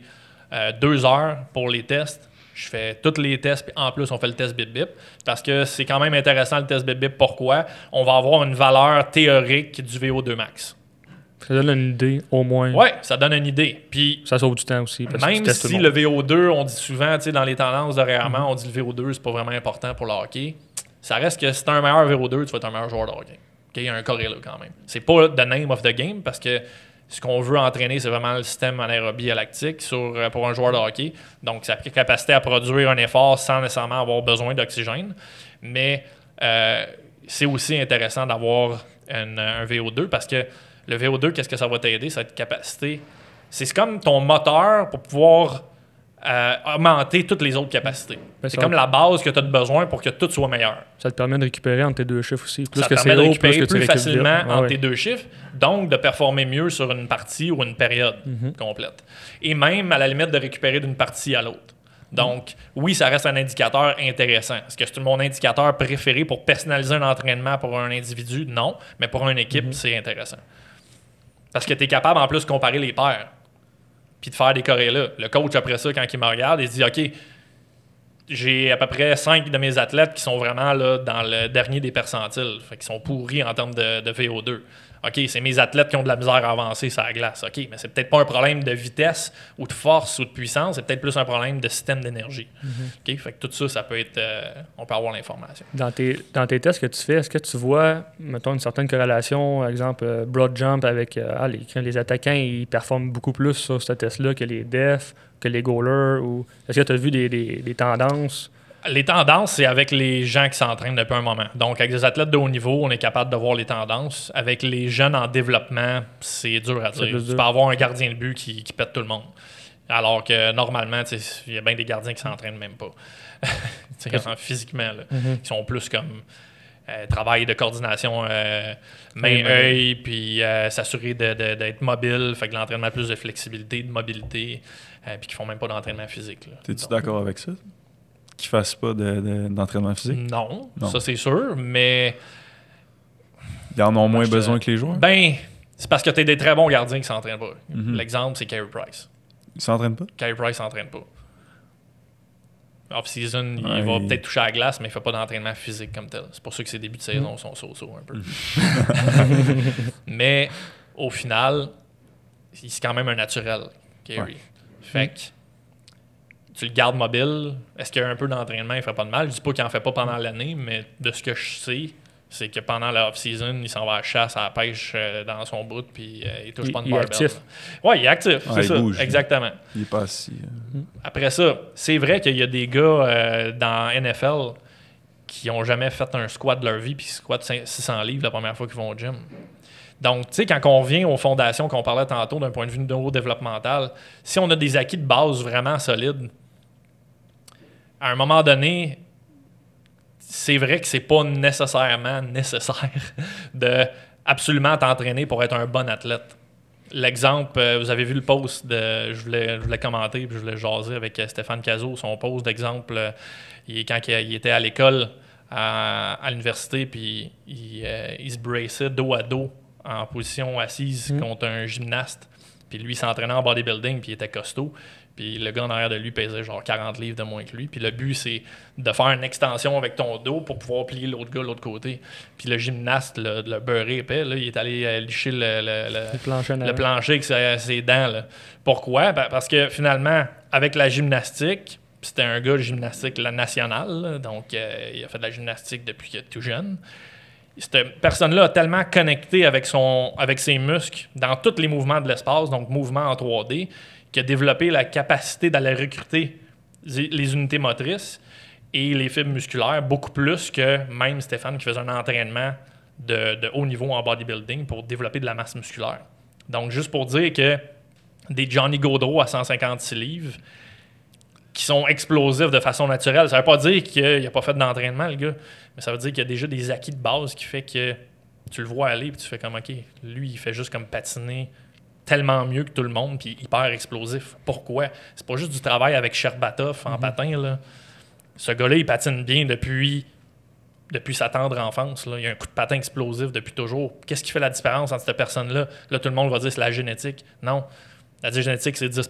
euh, deux heures pour les tests. Je fais tous les tests, puis en plus, on fait le test bip-bip. Parce que c'est quand même intéressant le test bip-bip. Pourquoi? On va avoir une valeur théorique du VO2 max. Ça donne une idée, au moins. Ouais, ça donne une idée. Puis Ça sauve du temps aussi. Parce même si le le, monde. VO2, on dit souvent, dans les tendances de Mhm. rarement, on dit le VO2, c'est pas vraiment important pour le hockey. Ça reste que si t'as un meilleur VO2, tu vas être un meilleur joueur de hockey. Il y a un corrélé quand même. C'est pas the name of the game parce que ce qu'on veut entraîner, c'est vraiment le système anaérobie et lactique sur, euh, pour un joueur de hockey. Donc, sa capacité à produire un effort sans nécessairement avoir besoin d'oxygène. Mais euh, c'est aussi intéressant d'avoir un VO2 parce que le VO2, qu'est-ce que ça va t'aider? Ça capacité. C'est comme ton moteur pour pouvoir euh, augmenter toutes les autres capacités. Ben, c'est comme va- la base que tu as besoin pour que tout soit meilleur. Ça te permet de récupérer entre tes deux chiffres aussi. Plus ça que te permet de haut, récupérer plus facilement. Ouais, entre ouais. tes deux chiffres, donc de performer mieux sur une partie ou une période Mhm. complète. Et même à la limite de récupérer d'une partie à l'autre. Donc, oui, ça reste un indicateur intéressant. Est-ce que c'est mon indicateur préféré pour personnaliser un entraînement pour un individu? Non. Mais pour une équipe, Mhm. c'est intéressant. Parce que tu es capable en plus de comparer les paires. Puis de faire des corrélats. Le coach, après ça, quand il me regarde, il dit OK, j'ai à peu près 5 de mes athlètes qui sont vraiment là, dans le dernier des percentiles. Qu'ils sont pourris en termes de VO2. OK, c'est mes athlètes qui ont de la misère à avancer sur la glace. OK, mais c'est peut-être pas un problème de vitesse ou de force ou de puissance, c'est peut-être plus un problème de système d'énergie. OK, fait que tout ça, ça peut être. euh, on peut avoir l'information. Dans tes, dans tes tests que tu fais, est-ce que tu vois, mettons, une certaine corrélation, par exemple, euh, broad jump avec euh, ah, les, les attaquants, ils performent beaucoup plus sur ce test-là que les defs, que les goalers, ou est-ce que tu as vu des, des- des tendances? Les tendances, c'est avec les gens qui s'entraînent depuis un moment. Donc, avec des athlètes de haut niveau, on est capable de voir les tendances. Avec les jeunes en développement, c'est dur à dire. Tu dur. peux avoir un gardien de but qui, qui pète tout le monde. Alors que normalement, il y a bien des gardiens qui s'entraînent même pas. [laughs] Physiquement, là, qui sont plus comme euh, travail de coordination euh, Oui, main-œil, puis euh, s'assurer de- de- d'être mobile, fait que l'entraînement a plus de flexibilité, de mobilité, euh, puis qui font même pas d'entraînement physique. T'es-tu d'accord avec ça? Qu'ils fassent pas de- de- d'entraînement physique? non, Non. ça c'est sûr, mais Ils en ont moins besoin que les joueurs? ben, c'est parce que tu es des très bons gardiens qui s'entraînent pas. Mhm. L'exemple, c'est Carey Price. Ils s'entraînent pas? Carey Price s'entraîne pas. Off-season, il va il- peut-être toucher à la glace, mais il fait pas d'entraînement physique comme tel. C'est pour ça que ses débuts de Mhm. saison sont so-so un peu. [laughs] mais au final, c'est quand même un naturel, Carey. Ouais. Fait que tu le gardes mobile. Est-ce qu'il y a un peu d'entraînement, il ferait pas de mal? Je dis pas qu'il en fait pas pendant l'année, mais de ce que je sais, c'est que pendant la off-season, il s'en va à la chasse, à la pêche euh, dans son bout, puis euh, il touche Il- pas de il est barbell. actif. Ouais, il est actif, c'est il ça. bouge. Exactement. Il est pas assis. euh. Après ça, c'est vrai qu'il y a des gars euh, dans NFL qui ont jamais fait un squat de leur vie puis 5- 600 livres la première fois qu'ils vont au gym. Donc, tu sais, quand on revient aux fondations qu'on parlait tantôt d'un point de vue neurodéveloppemental, si on a des acquis de base vraiment solides, à un moment donné, c'est vrai que c'est pas nécessairement nécessaire [laughs] de absolument t'entraîner pour être un bon athlète. L'exemple, euh, vous avez vu le post de. Je voulais, je voulais commenter puis je voulais jaser avec euh, Stéphane Cazot, son post d'exemple. euh, quand il, était à l'école, à, à l'université, puis il, il se braçait dos à dos en position assise Mm. contre un gymnaste. Puis lui, il s'entraînait en bodybuilding, puis il était costaud. Puis le gars en arrière de lui pesait genre 40 livres de moins que lui. Puis le but, c'est de faire une extension avec ton dos pour pouvoir plier l'autre gars de l'autre côté. Puis le gymnaste, le, le beurré épais, là, il est allé euh, licher le, le- le- plancher le plancher avec ses, ses dents. là. Pourquoi? Ben, parce que finalement, avec la gymnastique, c'était un gars de gymnastique la nationale, là, donc euh, il a fait de la gymnastique depuis qu'il est tout jeune. Cette personne-là a tellement connecté avec, son, avec ses muscles dans tous les mouvements de l'espace, donc mouvements en 3D, qu'il a développé la capacité d'aller recruter les unités motrices et les fibres musculaires beaucoup plus que même Stéphane qui faisait un entraînement de, haut niveau en bodybuilding pour développer de la masse musculaire. Donc, juste pour dire que des Johnny Gaudreau à 156 livres qui sont explosifs de façon naturelle, ça veut pas dire qu'il n'a pas fait d'entraînement, le gars, mais ça veut dire qu'il y a déjà des acquis de base qui fait que tu le vois aller et tu fais comme, OK, lui, il fait juste comme patiner tellement mieux que tout le monde, puis hyper explosif. Pourquoi? C'est pas juste du travail avec Sherbatov en patin, là. Ce gars-là, il patine bien depuis, depuis sa tendre enfance. Là. Il a un coup de patin explosif depuis toujours. Qu'est-ce qui fait la différence entre cette personne-là? Là, tout le monde va dire c'est la génétique. Non. La génétique, c'est 10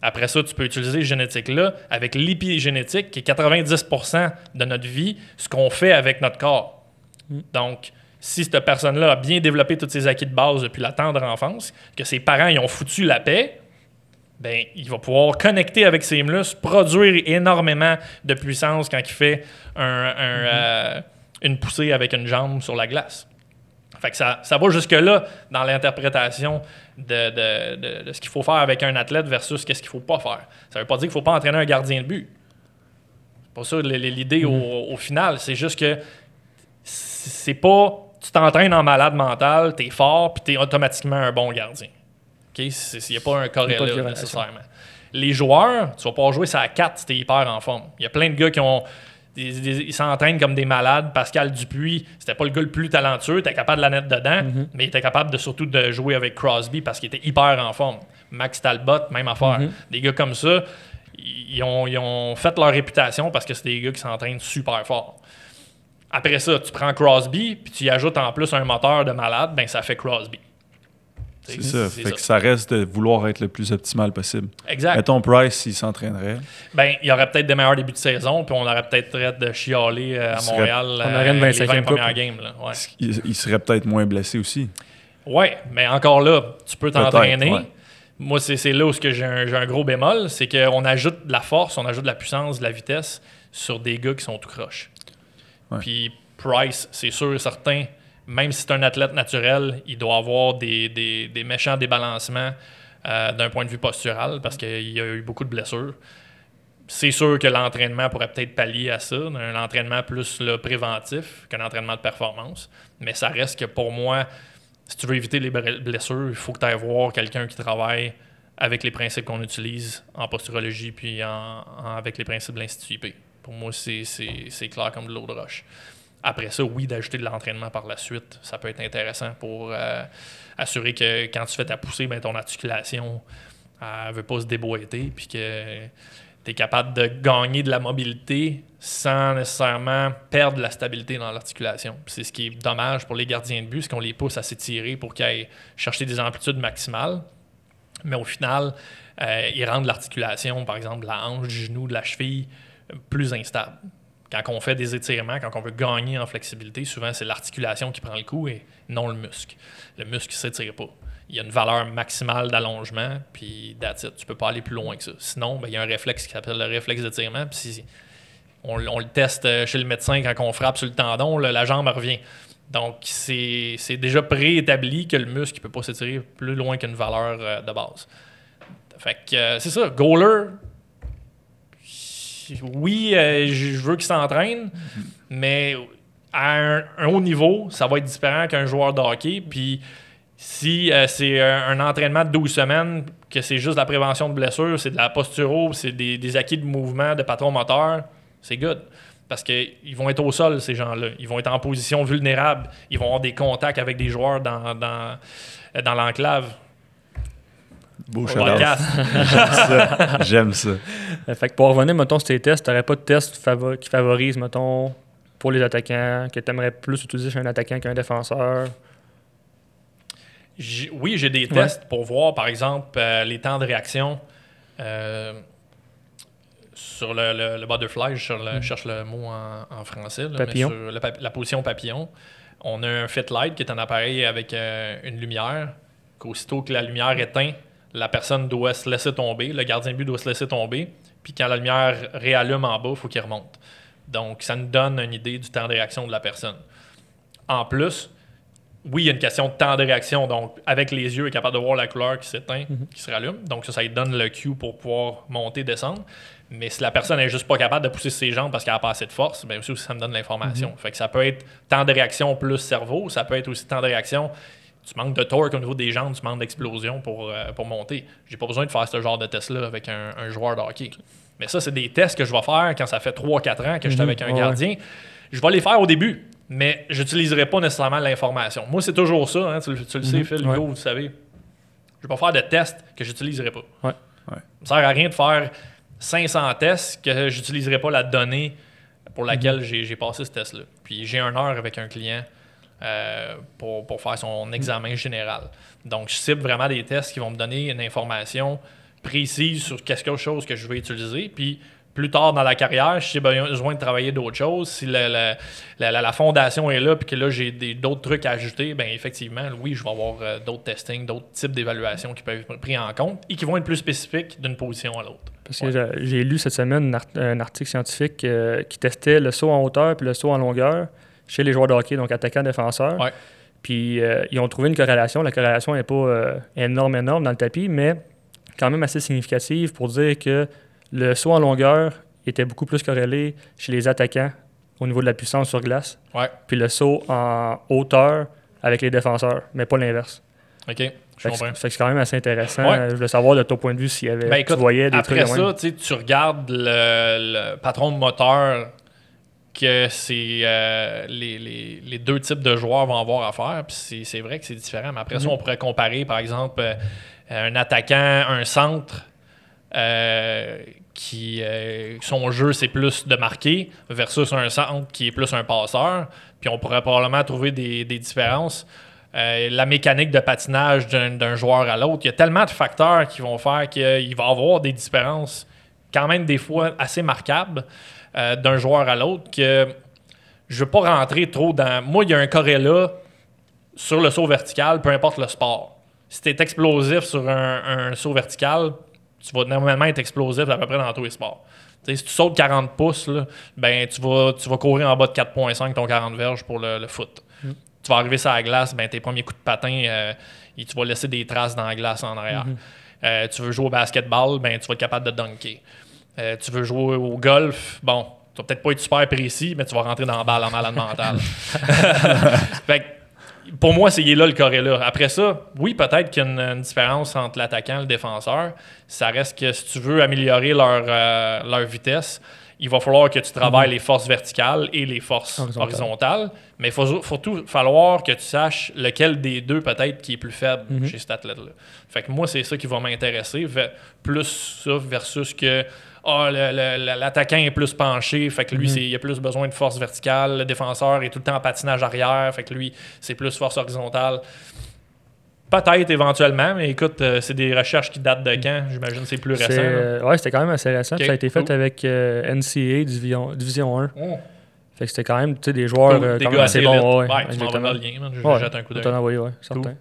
Après ça, tu peux utiliser cette génétique-là avec l'épigénétique, qui est 90% de notre vie, ce qu'on fait avec notre corps. Donc, si cette personne-là a bien développé tous ses acquis de base depuis la tendre enfance, que ses parents y ont foutu la paix, ben, il va pouvoir connecter avec ses muscles, produire énormément de puissance quand il fait un, euh, une poussée avec une jambe sur la glace. Fait que ça, ça va jusque-là dans l'interprétation de, de, de, ce qu'il faut faire avec un athlète versus qu'est-ce qu'il ne faut pas faire. Ça ne veut pas dire qu'il ne faut pas entraîner un gardien de but. C'est pas ça l'idée au, au, final. C'est juste que c'est pas tu t'entraînes en malade mental, tu es fort, puis tu es automatiquement un bon gardien. Il n'y a pas un corrélat nécessairement. Les joueurs, tu vas pas jouer ça à 4 si tu es hyper en forme. Il y a plein de gars qui ont. ils s'entraînent comme des malades. Pascal Dupuis, c'était pas le gars le plus talentueux, était capable de la mettre dedans, mm-hmm. mais il était capable de surtout de jouer avec Crosby parce qu'il était hyper en forme. Max Talbot, même affaire. Mm-hmm. Des gars comme ça, ils ont, ils ont, fait leur réputation parce que c'est des gars qui s'entraînent super fort. Après ça, tu prends Crosby, puis tu y ajoutes en plus un moteur de malade, ben ça fait Crosby. C'est ça. Fait ça. que ça reste de vouloir être le plus optimal possible. Exact. Mettons Price, s'il s'entraînerait. Ben, il y aurait peut-être des meilleurs débuts de saison, puis on aurait peut-être de chialer euh, à Montréal on aurait une 25 euh, les 20 premières games. Là. Ouais. Il, serait peut-être moins blessé aussi. Oui, mais encore là, tu peux t'entraîner. Moi, c'est là où j'ai un, un, gros bémol, c'est qu'on ajoute de la force, on ajoute de la puissance, de la vitesse sur des gars qui sont tout Puis Price, c'est sûr et certain, même si c'est un athlète naturel, il doit avoir des, des, méchants débalancements euh, d'un point de vue postural parce qu'il y a eu beaucoup de blessures. C'est sûr que l'entraînement pourrait peut-être pallier à ça, un entraînement plus préventif qu'un entraînement de performance. Mais ça reste que pour moi, si tu veux éviter les blessures, il faut que tu ailles voir quelqu'un qui travaille avec les principes qu'on utilise en posturologie puis en, avec les principes de l'Institut IP. Pour moi, c'est clair comme de l'eau de roche. Après ça, oui, d'ajouter de l'entraînement par la suite, ça peut être intéressant pour euh, assurer que quand tu fais ta poussée, ben, ton articulation ne veut pas se déboîter, puis que tu es capable de gagner de la mobilité sans nécessairement perdre la stabilité dans l'articulation. C'est ce qui est dommage pour les gardiens de but, c'est qu'on les pousse à s'étirer pour qu'ils aillent chercher des amplitudes maximales. Mais au final, euh, ils rendent l'articulation, par exemple, de la hanche, du genou, de la cheville, plus instable quand on fait des étirements, quand on veut gagner en flexibilité, souvent c'est l'articulation qui prend le coup et non le muscle. Le muscle ne s'étire pas. Il y a une valeur maximale d'allongement, puis that's it. Tu peux pas aller plus loin que ça. Sinon, ben, il y a un réflexe qui s'appelle le réflexe d'étirement, puis on, le teste chez le médecin quand on frappe sur le tendon, la jambe revient. Donc, c'est déjà préétabli que le muscle ne peut pas s'étirer plus loin qu'une valeur euh, de base. Fait que euh, c'est ça. Goaler, oui, euh, je veux qu'il s'entraîne, mais à un, haut niveau, ça va être différent qu'un joueur de hockey. Puis si euh, c'est un, entraînement de 12 semaines, que c'est juste la prévention de blessures, c'est de la posturo, c'est des, acquis de mouvement, de patron moteur, c'est good. Parce qu'ils vont être au sol, ces gens-là. Ils vont être en position vulnérable. Ils vont avoir des contacts avec des joueurs dans, dans, dans l'enclave. Beau [laughs] J'aime ça. Euh, fait que pour revenir, mettons, sur tes tests, t'aurais pas de test qui favorise, mettons, pour les attaquants, que tu aimerais plus utiliser chez un attaquant qu'un défenseur? Oui, j'ai des tests pour voir, par exemple, euh, les temps de réaction. Euh, sur le, butterfly, je mm. cherche le mot en, français. papillon. sur la position papillon. On a un fit light qui est un appareil avec une lumière. Qu'aussitôt que la lumière éteint, la personne doit se laisser tomber, le gardien de but doit se laisser tomber, puis quand la lumière réallume en bas, il faut qu'il remonte. Donc, ça nous donne une idée du temps de réaction de la personne. En plus, oui, il y a une question de temps de réaction. Donc, avec les yeux, il est capable de voir la couleur qui s'éteint, mhm. qui se rallume. Donc, ça, ça lui donne le cue pour pouvoir monter, descendre. Mais si la personne n'est juste pas capable de pousser ses jambes parce qu'elle n'a pas assez de force, bien aussi, ça me donne l'information. Mhm. Fait que ça peut être temps de réaction plus cerveau. Ça peut être aussi temps de réaction tu manques de torque au niveau des jambes, tu manques d'explosion pour, euh, pour monter. J'ai pas besoin de faire ce genre de test-là avec un, joueur de hockey. Mais ça, c'est des tests que je vais faire quand ça fait 3-4 ans que je suis mhm. avec un gardien. Je vais les faire au début, mais je n'utiliserai pas nécessairement l'information. Moi, c'est toujours ça, hein, tu, le sais, mhm. Phil, Hugo, vous savez. Je vais pas faire de tests que j'utiliserai pas. Ouais. Ouais. Ça ne sert à rien de faire 500 tests que j'utiliserai pas la donnée pour laquelle Mhm. j'ai j'ai passé ce test-là. Puis j'ai une heure avec un client euh, pour, pour faire son examen général. Donc, je cible vraiment des tests qui vont me donner une information précise sur quelque chose que je vais utiliser. Puis, plus tard dans la carrière, si j'ai besoin de travailler d'autres choses, si la, la- la- fondation est là, puis que là, j'ai d'autres trucs à ajouter, bien, effectivement, oui, je vais avoir euh, d'autres testings, d'autres types d'évaluations qui peuvent être pris en compte et qui vont être plus spécifiques d'une position à l'autre. Parce que j'ai- lu cette semaine un article scientifique euh, qui testait le saut en hauteur puis le saut en longueur chez les joueurs de hockey, donc attaquants-défenseurs. Ouais. Puis euh, ils ont trouvé une corrélation. La corrélation n'est pas euh, énorme, énorme dans le tapis, mais quand même assez significative pour dire que le saut en longueur était beaucoup plus corrélé chez les attaquants au niveau de la puissance sur glace, Ouais, puis le saut en hauteur avec les défenseurs, mais pas l'inverse. OK, je Fait que comprends. c'est fait que c'est quand même assez intéressant. Ouais. Euh, Je voulais savoir de ton point de vue s'il y avait, Ben, tu voyais des trucs Après de même. ça, tu regardes le, le patron de moteur que c'est euh, les, les- les deux types de joueurs vont avoir à faire. Puis c'est- vrai que c'est différent. Mais après ça, Mhm. on pourrait comparer, par exemple, euh, un attaquant, un centre. euh, qui son jeu c'est plus de marquer versus un centre qui est plus un passeur puis on pourrait probablement trouver des, des différences la mécanique de patinage d'un joueur à l'autre il y a tellement de facteurs qui vont faire qu'il va y avoir des différences quand même des fois assez marquables euh, d'un joueur à l'autre que je veux pas rentrer trop dans moi il y a un corrélat sur le saut vertical peu importe le sport si tu es explosif sur un, un saut vertical tu vas normalement être explosif à peu près dans tous les sports. Si tu sautes 40 pouces, là, ben, tu, vas, tu vas courir en bas de 4,5 ton 40 verges pour le, le foot. Tu vas arriver sur la glace, ben, tes premiers coups de patin, euh, et tu vas laisser des traces dans la glace en arrière. Euh, tu veux jouer au basketball, ben, tu vas être capable de dunker. Euh, tu veux jouer au golf, bon, tu vas peut-être pas être super précis, mais tu vas rentrer dans la balle en malade mental. [laughs] fait que, pour moi, c'est là le corrélat. Après ça, oui, peut-être qu'il y a une, une différence entre l'attaquant et le défenseur. Ça reste que si tu veux améliorer leur, euh, leur vitesse, il va falloir que tu travailles les forces verticales et les forces Horizontales. horizontales. Mais il faut surtout falloir que tu saches lequel des deux peut-être qui est plus faible Mhm. chez cet athlète-là. Fait que moi, c'est ça qui va m'intéresser. Plus ça versus que ah, le- l'attaquant est plus penché, fait que lui, Mhm. c'est- il a plus besoin de force verticale. Le défenseur est tout le temps en patinage arrière, fait que lui, c'est plus force horizontale. Peut-être éventuellement, mais écoute, euh, c'est des recherches qui datent de quand? J'imagine que c'est plus récent. euh, ouais, c'était quand même assez récent. Ça a été fait avec euh, NCA Division, Division 1. Oh, Fait que c'était quand même tu sais, des joueurs cool. euh, Des quand même assez bons. Ouais, Ouais, tu m'envoies exactement. le lien, je Ouais, jette un coup d'œil. envoyé, ouais, certain.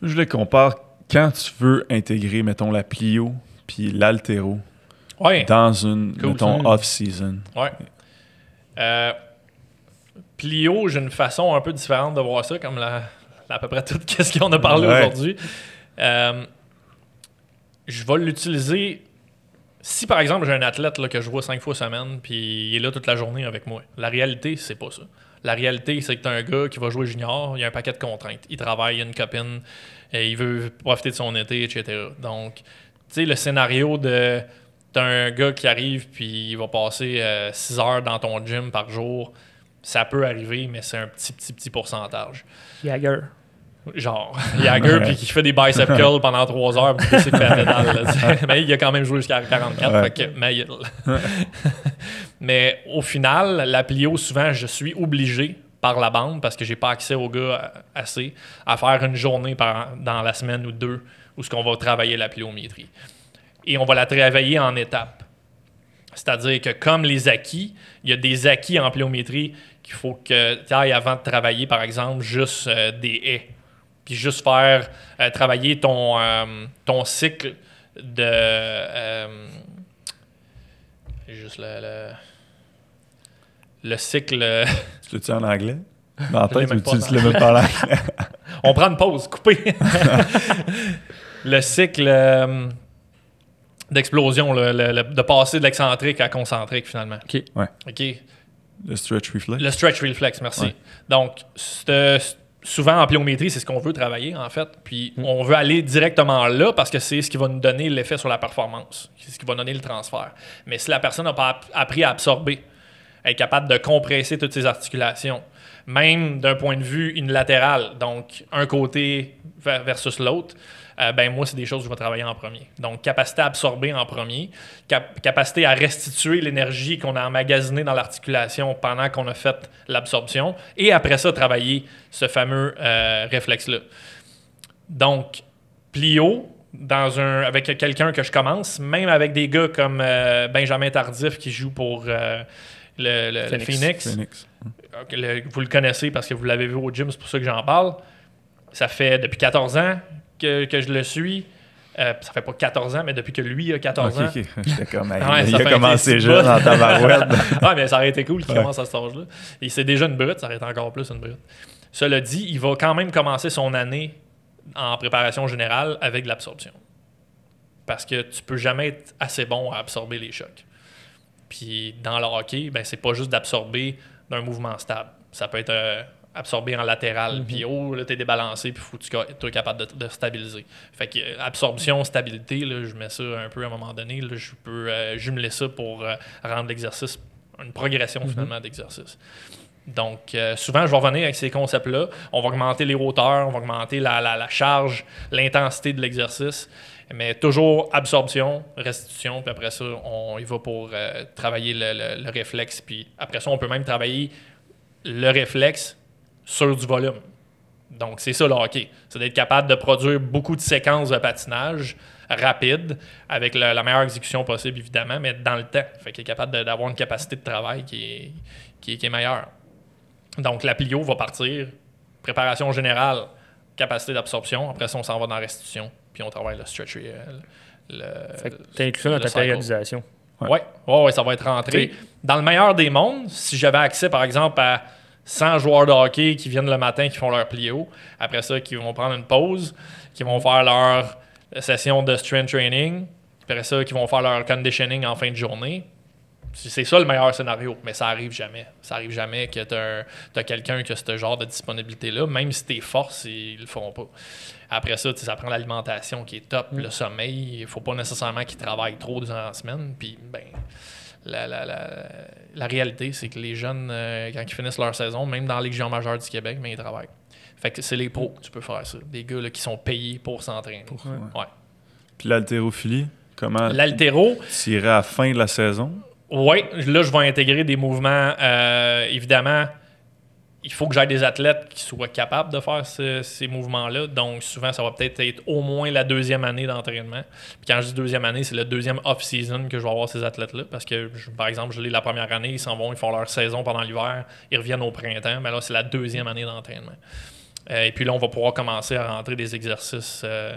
Je qu'on parle quand tu veux intégrer, mettons, la plio puis l'altéro Ouais. dans une, Cool, mettons, ça. off-season. Ouais. Euh, Plio, j'ai une façon un peu différente de voir ça, comme la, à peu près tout [laughs] ce qu'on a parlé Ouais. aujourd'hui. Euh, je vais l'utiliser si, par exemple, j'ai un athlète là, que je vois cinq fois semaine, puis il est là toute la journée avec moi. La réalité, c'est pas ça. La réalité, c'est que tu un gars qui va jouer junior, il a un paquet de contraintes. Il travaille, il a une copine, et il veut profiter de son été, etc. Donc, tu sais, le scénario de t'as un gars qui arrive puis il va passer 6 heures dans ton gym par jour, ça peut arriver, mais c'est un petit, petit, petit pourcentage. Jagger. Genre, [laughs] Jagger puis qui fait des bicep curls [laughs] pendant 3 heures faire pédale. là, tu sais. mais il a quand même joué jusqu'à 44, Ouais. fait que, mais, [laughs] mais au final, la plio, souvent, je suis obligé par la bande parce que j'ai pas accès aux gars euh, assez à faire une journée par, dans la semaine ou deux où ce qu'on va travailler la pliométrie. Et on va la travailler en étapes. C'est-à-dire que comme les acquis, il y a des acquis en pliométrie qu'il faut que tu ailles avant de travailler, par exemple, juste euh, des haies. Puis juste faire euh, travailler ton, euh, ton cycle de. juste le, le, le cycle. [laughs] Tu l'as-tu en anglais? Dans la tête, tu l'as même pas en anglais? [laughs] On prend une pause, coupé. [laughs] le cycle d'explosion, le- le- le- de passer de l'excentrique à concentrique finalement. OK. Ouais. OK. Le stretch reflex? Le stretch reflex, merci. Ouais. Donc, c'est- souvent en pliométrie, c'est ce qu'on veut travailler en fait. Puis on veut aller directement là parce que c'est ce qui va nous donner l'effet sur la performance. C'est ce qui va donner le transfert. Mais si la personne n'a pas app- appris à absorber, être capable de compresser toutes ses articulations, même d'un point de vue unilatéral, donc un côté ver- versus l'autre, euh, ben moi, c'est des choses que je vais travailler en premier. Donc, capacité à absorber en premier, cap- capacité à restituer l'énergie qu'on a emmagasinée dans l'articulation pendant qu'on a fait l'absorption, et après ça, travailler ce fameux euh, réflexe-là. Donc, plio, dans un, avec quelqu'un que je commence, même avec des gars comme euh, Benjamin Tardif qui joue pour euh, le, le- le Phoenix. Le- vous le connaissez parce que vous l'avez vu au gym, c'est pour ça que j'en parle. Ça fait depuis 14 ans que, que je le suis. Euh, ça fait pas 14 ans, mais depuis que lui a 14 Ok, ans. [laughs] J'étais comme, Ouais, il a commencé jeune en tabarouette. [laughs] ah, mais ça aurait été cool qu'il Ouais. commence à cet âge-là. Et c'est déjà une brute, ça aurait été encore plus une brute. Cela dit, il va quand même commencer son année en préparation générale avec de l'absorption. Parce que tu peux jamais être assez bon à absorber les chocs. Puis dans le hockey, ben, c'est pas juste d'absorber d'un mouvement stable. Ça peut être euh, absorbé en latéral. Puis oh, là, t'es débalancé, puis faut que tu sois capable de, de stabiliser. Fait que euh, absorption, stabilité, là, je mets ça un peu à un moment donné. là, je peux euh, jumeler ça pour euh, rendre l'exercice une progression finalement d'exercice. Donc, euh, souvent, je vais revenir avec ces concepts-là. On va augmenter les hauteurs, on va augmenter la, la- la charge, l'intensité de l'exercice, mais toujours absorption, restitution, puis après ça, on y va pour travailler le, le- le réflexe. Puis après ça, on peut même travailler le réflexe sur du volume. Donc, c'est ça le hockey. C'est d'être capable de produire beaucoup de séquences de patinage rapides, avec le- la meilleure exécution possible, évidemment, mais dans le temps. Fait qu'il est capable d'avoir une capacité de travail qui est, qui est, qui est meilleure. Donc, la plio va partir, préparation générale, capacité d'absorption. Après ça, on s'en va dans la restitution, puis on travaille le stretch. euh, Le, Fait que t'as inclus ça dans le ta périodisation. Ouais, ouais, ouais, ça va être rentré. Dans le meilleur des mondes, si j'avais accès, par exemple, à 100 joueurs de hockey qui viennent le matin, qui font leur plio, après ça, qui vont prendre une pause, qui vont faire leur session de strength training, après ça, qui vont faire leur conditioning en fin de journée. C'est ça le meilleur scénario, mais ça arrive jamais. Ça arrive jamais que tu as, quelqu'un qui a ce genre de disponibilité-là, même si tes forces, ils le feront pas. Après ça, ça prend l'alimentation qui est top, le sommeil. Il faut pas nécessairement qu'ils travaillent trop durant la semaine. Puis, ben, la, la, la, la réalité, c'est que les jeunes, euh, quand ils finissent leur saison, même dans la Légion majeure du Québec, ben, ils travaillent. Fait que c'est les pros que tu peux faire ça. Des gars là, qui sont payés pour s'entraîner. ouais. Ouais. Puis l'haltérophilie, comment L'altéro, tu irais à la fin de la saison? Oui, là, je vais intégrer des mouvements. euh, évidemment, il faut que j'aille des athlètes qui soient capables de faire ce- ces mouvements-là. Donc, souvent, ça va peut-être être au moins la deuxième année d'entraînement. Puis quand je dis deuxième année, c'est le deuxième off-season que je vais avoir ces athlètes-là. Parce que, par exemple, je l'ai la première année, ils s'en vont, ils font leur saison pendant l'hiver, ils reviennent au printemps. Mais là, c'est la deuxième année d'entraînement. Euh, et puis là, on va pouvoir commencer à rentrer des exercices euh,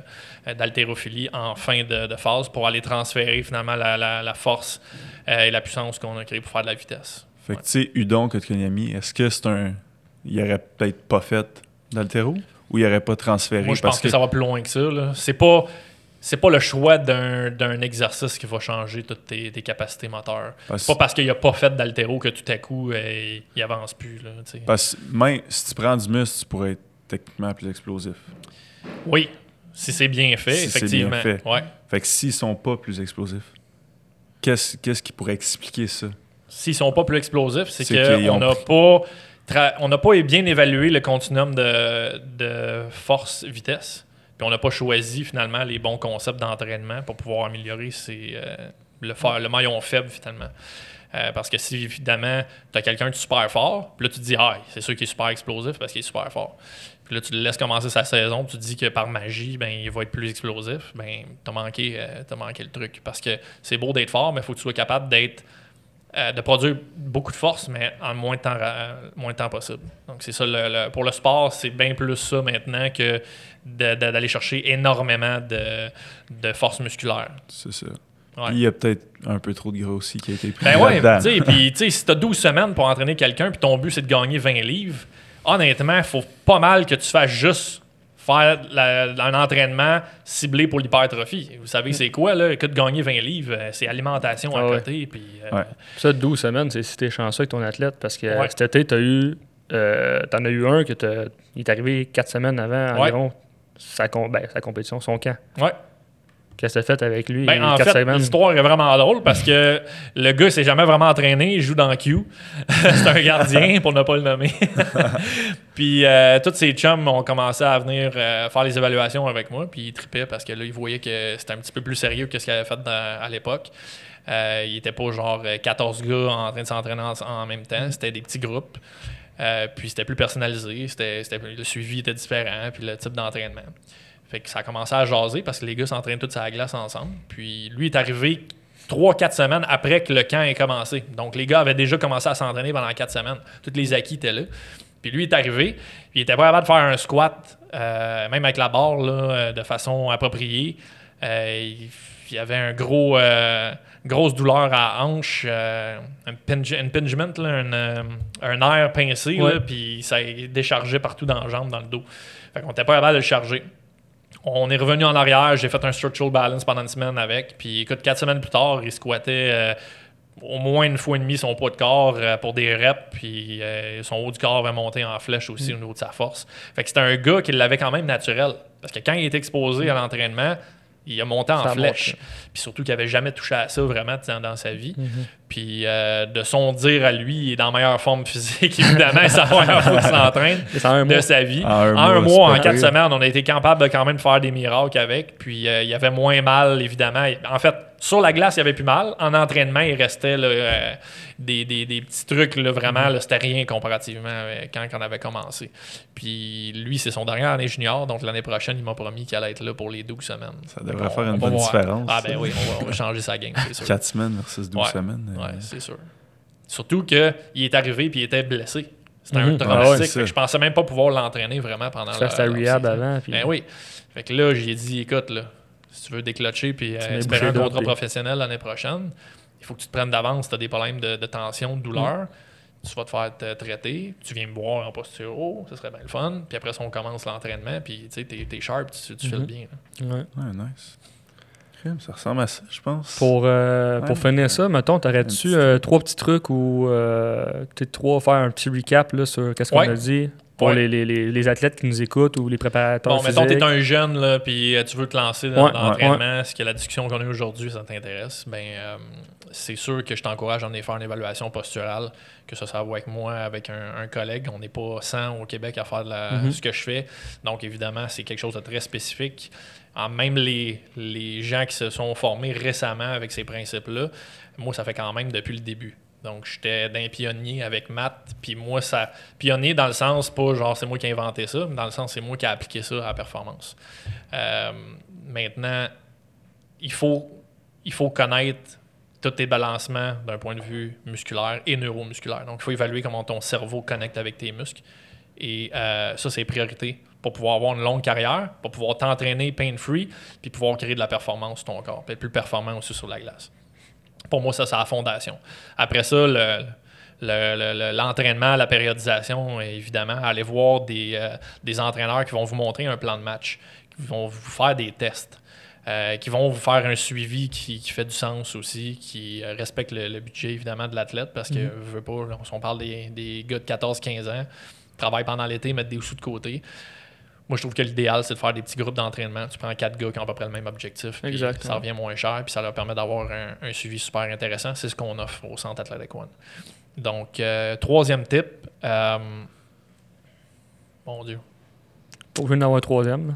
d'haltérophilie en fin de, phase pour aller transférer finalement la, force euh, et la puissance qu'on a créée pour faire de la vitesse. Fait que, tu sais, Udon est-ce que c'est un. Il aurait peut-être pas fait d'altéro ou il aurait pas transféré? Moi, je parce pense que, ça va plus loin que ça. C'est pas. C'est pas le choix d'un d'un exercice qui va changer toutes tes, tes capacités moteurs. C'est pas parce qu'il a pas fait d'altéro que tout à coup, euh, il avance plus. Là, parce que même si tu prends du muscle, tu pourrais être techniquement plus explosif. Oui, si c'est bien fait, Si c'est effectivement. bien fait. Ouais. Fait que s'ils sont pas plus explosifs, qu'est-ce qu'est-ce qui pourrait expliquer ça? S'ils sont pas plus explosifs, c'est qu'on n'a pas, on n'a pas bien évalué le continuum de, force-vitesse. Puis on n'a pas choisi finalement les bons concepts d'entraînement pour pouvoir améliorer euh, le, maillon faible finalement. Euh, parce que si évidemment tu as quelqu'un de super fort, puis là tu te dis ah c'est sûr qu'il est super explosif parce qu'il est super fort. Puis là tu le laisses commencer sa saison, puis tu te dis que par magie ben il va être plus explosif, ben t'as manqué euh, manqué le truc parce que c'est beau d'être fort mais il faut que tu sois capable d'être euh, de produire beaucoup de force, mais en moins de temps, moins de temps possible. Donc, c'est ça. le- le- pour le sport, c'est bien plus ça maintenant que d'aller chercher énormément de, de force musculaire. C'est ça. Ouais. Puis il y a peut-être un peu trop de gras aussi qui a été pris Ben ouais, là-dedans. tu sais, [laughs] puis tu sais, si t'as 12 semaines pour entraîner quelqu'un, puis ton but c'est de gagner 20 livres, honnêtement, il faut pas mal que tu fasses juste faire la- un entraînement ciblé pour l'hypertrophie. Vous savez, c'est quoi, là, que de gagner 20 livres, euh, c'est alimentation à Ah ouais. côté, puis... euh, Ouais. Ça, 12 semaines, c'est si t'es chanceux avec ton athlète parce que Ouais. cet été, t'as eu. euh, T'en as eu un que il est arrivé 4 semaines avant environ sa, com- ben, sa compétition, son camp. Ouais. Qu'est-ce que t'as fait avec lui Ben, en fait, l'histoire est vraiment drôle parce que le gars s'est jamais vraiment entraîné. Il joue dans Q. [laughs] c'est un gardien, pour ne pas le nommer. [laughs] puis euh, tous ses chums ont commencé à venir euh, faire les évaluations avec moi. Puis il tripait parce que là, il voyait que c'était un petit peu plus sérieux que ce qu'il avait fait dans- à l'époque. Euh, il était pas genre euh, 14 gars en train de s'entraîner en, en même temps. C'était des petits groupes. Euh, puis c'était plus personnalisé. C'était- le suivi était différent. Puis le type d'entraînement. Fait que ça a commencé à jaser parce que les gars s'entraînent tous à la glace ensemble. Puis lui est arrivé 3-4 semaines après que le camp ait commencé. Donc les gars avaient déjà commencé à s'entraîner pendant 4 semaines. Tous les acquis étaient là. Puis lui est arrivé, puis il était pas capable de faire un squat, euh, même avec la barre, là, euh, de façon appropriée. Euh, il, y avait un gros, euh, grosse douleur à hanche, un pinge- impingement, là, un, un air pincé, là, puis ça déchargeait partout dans la jambe, dans le dos. Fait qu'on était pas capable de le charger. On est revenu en arrière, j'ai fait un structural balance pendant une semaine avec. Puis écoute, quatre semaines plus tard, il squattait euh, au moins une fois et demie son poids de corps euh, pour des reps. Puis euh, son haut du corps avait monté en flèche aussi au niveau de sa force. Fait que c'était un gars qui l'avait quand même naturel. Parce que quand il était exposé à l'entraînement, il a monté en flèche. Puis surtout qu'il avait jamais touché à ça vraiment dans, dans sa vie. Puis euh, de son dire à lui, il est dans meilleure forme physique, [laughs] évidemment, c'est la première fois qu'il s'entraîne de sa vie. En un En un mois, en quatre semaines, on a été capable de quand même faire des miracles avec. Puis euh, il y avait moins mal, évidemment. En fait, sur la glace, il y avait plus mal. En entraînement, il restait là, euh, des, des- des petits trucs, là, vraiment. C'était rien comparativement avec quand on avait commencé. Puis lui, c'est son dernier année junior. Donc l'année prochaine, il m'a promis qu'il allait être là pour les 12 semaines. Ça devrait Donc, faire on- une on bonne différence, Ah ben oui, on va, on va changer sa game, c'est [laughs] sûr. 4 semaines versus 12 Ouais. semaines. Ouais, c'est sûr. Surtout qu'il est arrivé puis il était blessé. C'était Mhm. un Ah traumatique. ouais, c'est que ça. je pensais même pas pouvoir l'entraîner vraiment pendant la, la rehab avant. Puis... Ben oui. Fait que là, j'ai dit, écoute, là, si tu veux déclocher puis euh, espérer un contrat professionnel l'année prochaine, il faut que tu te prennes d'avance. Tu as des problèmes de, de tension, de douleur. Tu vas te faire te traiter. Tu viens me voir en posturo. Ce serait bien le fun. Puis après ça, on commence l'entraînement. Puis tu sais, t'es, t'es sharp, tu, tu fais le Mhm. bien. là. Ouais. Ouais, nice. Ça ressemble à ça, je pense. Pour, euh, Ouais, pour finir ça, mettons, t'aurais-tu petit euh, trois petits trucs ou peut-être trois, faire un petit recap là, sur qu'est-ce qu'on Ouais. a dit pour Ouais. les, les, les, les athlètes qui nous écoutent ou les préparateurs Bon, mettons, t'es un jeune, là, puis euh, tu veux te lancer dans, Ouais, dans ouais, l'entraînement, ce que la discussion qu'on a aujourd'hui, ça t'intéresse, ben, euh, c'est sûr que je t'encourage à en faire une évaluation posturale, que ça, ça va avec moi, avec un, un collègue. On n'est pas 100 au Québec à faire de la- Mhm. ce que je fais. Donc, évidemment, c'est quelque chose de très spécifique. Même les, les gens qui se sont formés récemment avec ces principes-là, moi, ça fait quand même depuis le début. Donc, j'étais d'un pionnier avec Matt, puis moi, ça. Pionnier dans le sens, pas genre c'est moi qui ai inventé ça, mais dans le sens c'est moi qui ai appliqué ça à la performance. Euh, maintenant, il faut, il faut connaître tous tes balancements d'un point de vue musculaire et neuromusculaire. Donc, il faut évaluer comment ton cerveau connecte avec tes muscles. Et euh, ça, c'est priorité pour pouvoir avoir une longue carrière, pour pouvoir t'entraîner pain-free, puis pouvoir créer de la performance sur ton corps, puis être plus performant aussi sur la glace. Pour moi, ça, c'est la fondation. Après ça, le, le- le- le- l'entraînement, la périodisation, évidemment, aller voir des, euh, des entraîneurs qui vont vous montrer un plan de match, qui vont vous faire des tests, euh, qui vont vous faire un suivi qui, qui fait du sens aussi, qui euh, respecte le, le budget, évidemment, de l'athlète, parce que, je veux pas, on parle des, des gars de 14-15 ans, travaillent pendant l'été, mettent des sous de côté. Moi, je trouve que l'idéal, c'est de faire des petits groupes d'entraînement. Tu prends quatre gars qui ont à peu près le même objectif. puis Exact, Ça revient moins cher, puis ça leur permet d'avoir un, un suivi super intéressant. C'est ce qu'on offre au Centre Athletic One. Donc, euh, troisième type. euh, mon Dieu. Pas besoin d'avoir un troisième.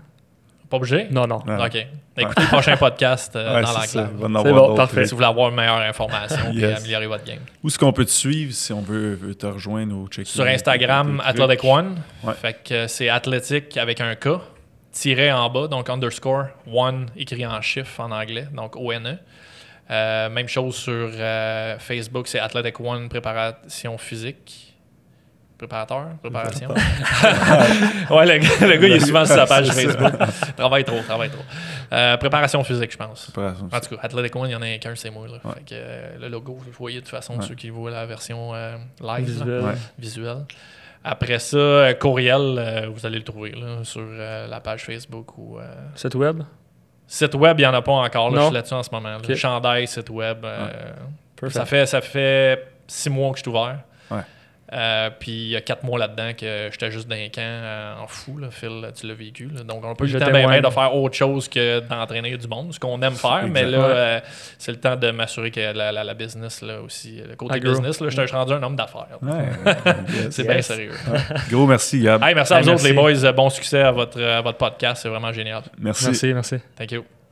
Pas obligé? Non, non. Ah. OK. Écoutez le prochain podcast euh, Ouais, dans l'enclave. Il va en C'est avoir bon, d'autres, parfait. Si vous voulez avoir une meilleure information [laughs] et Yes. améliorer votre game. Où est-ce qu'on peut te suivre si on veut, veut te rejoindre ou checker? Sur Instagram? Athletic One. Ouais. Fait que euh, c'est athlétique avec un K, tiré en bas, donc underscore, one écrit en chiffre en anglais, donc O-N-E. Euh, même chose sur euh, Facebook, c'est Athletic One Préparation Physique. Préparateur? Préparation? [laughs] ouais, le, gars- le gars, il est souvent sur sa page. Facebook. travaille trop, travaille trop. Euh, préparation physique, je pense. Préparation En tout cas, Athletic One, il y en a qu'un, c'est moi. Là. Ouais. Fait que, euh, le logo, vous le voyez de toute façon, Ouais. ceux qui voient la version euh, live. là Visuel. Ouais. visuel. Après ça, courriel, euh, vous allez le trouver là, sur euh, la page Facebook ou euh, Site web? site web, il n'y en a pas encore. Là, je suis là-dessus en ce moment. là. Ok. Chandail, site web. euh, Perfect. ça, fait, ça fait six mois que je suis ouvert. Euh, puis il y a quatre mois là-dedans que j'étais juste d'un camp euh, en fou, là, Phil, tu l'as vécu. là. Donc on n'a pas eu Je le temps de faire autre chose que d'entraîner du monde, ce qu'on aime faire, mais là, euh, c'est le temps de m'assurer que la, la- la business là, aussi, le côté gros. business, là, je suis rendu un homme d'affaires. Ouais. [laughs] C'est Yes. bien sérieux. Gros merci, Gab. Hey, merci à Hey, vous autres, merci. les boys. Bon succès à votre, à votre podcast. C'est vraiment génial. Merci. Merci, merci. Thank you.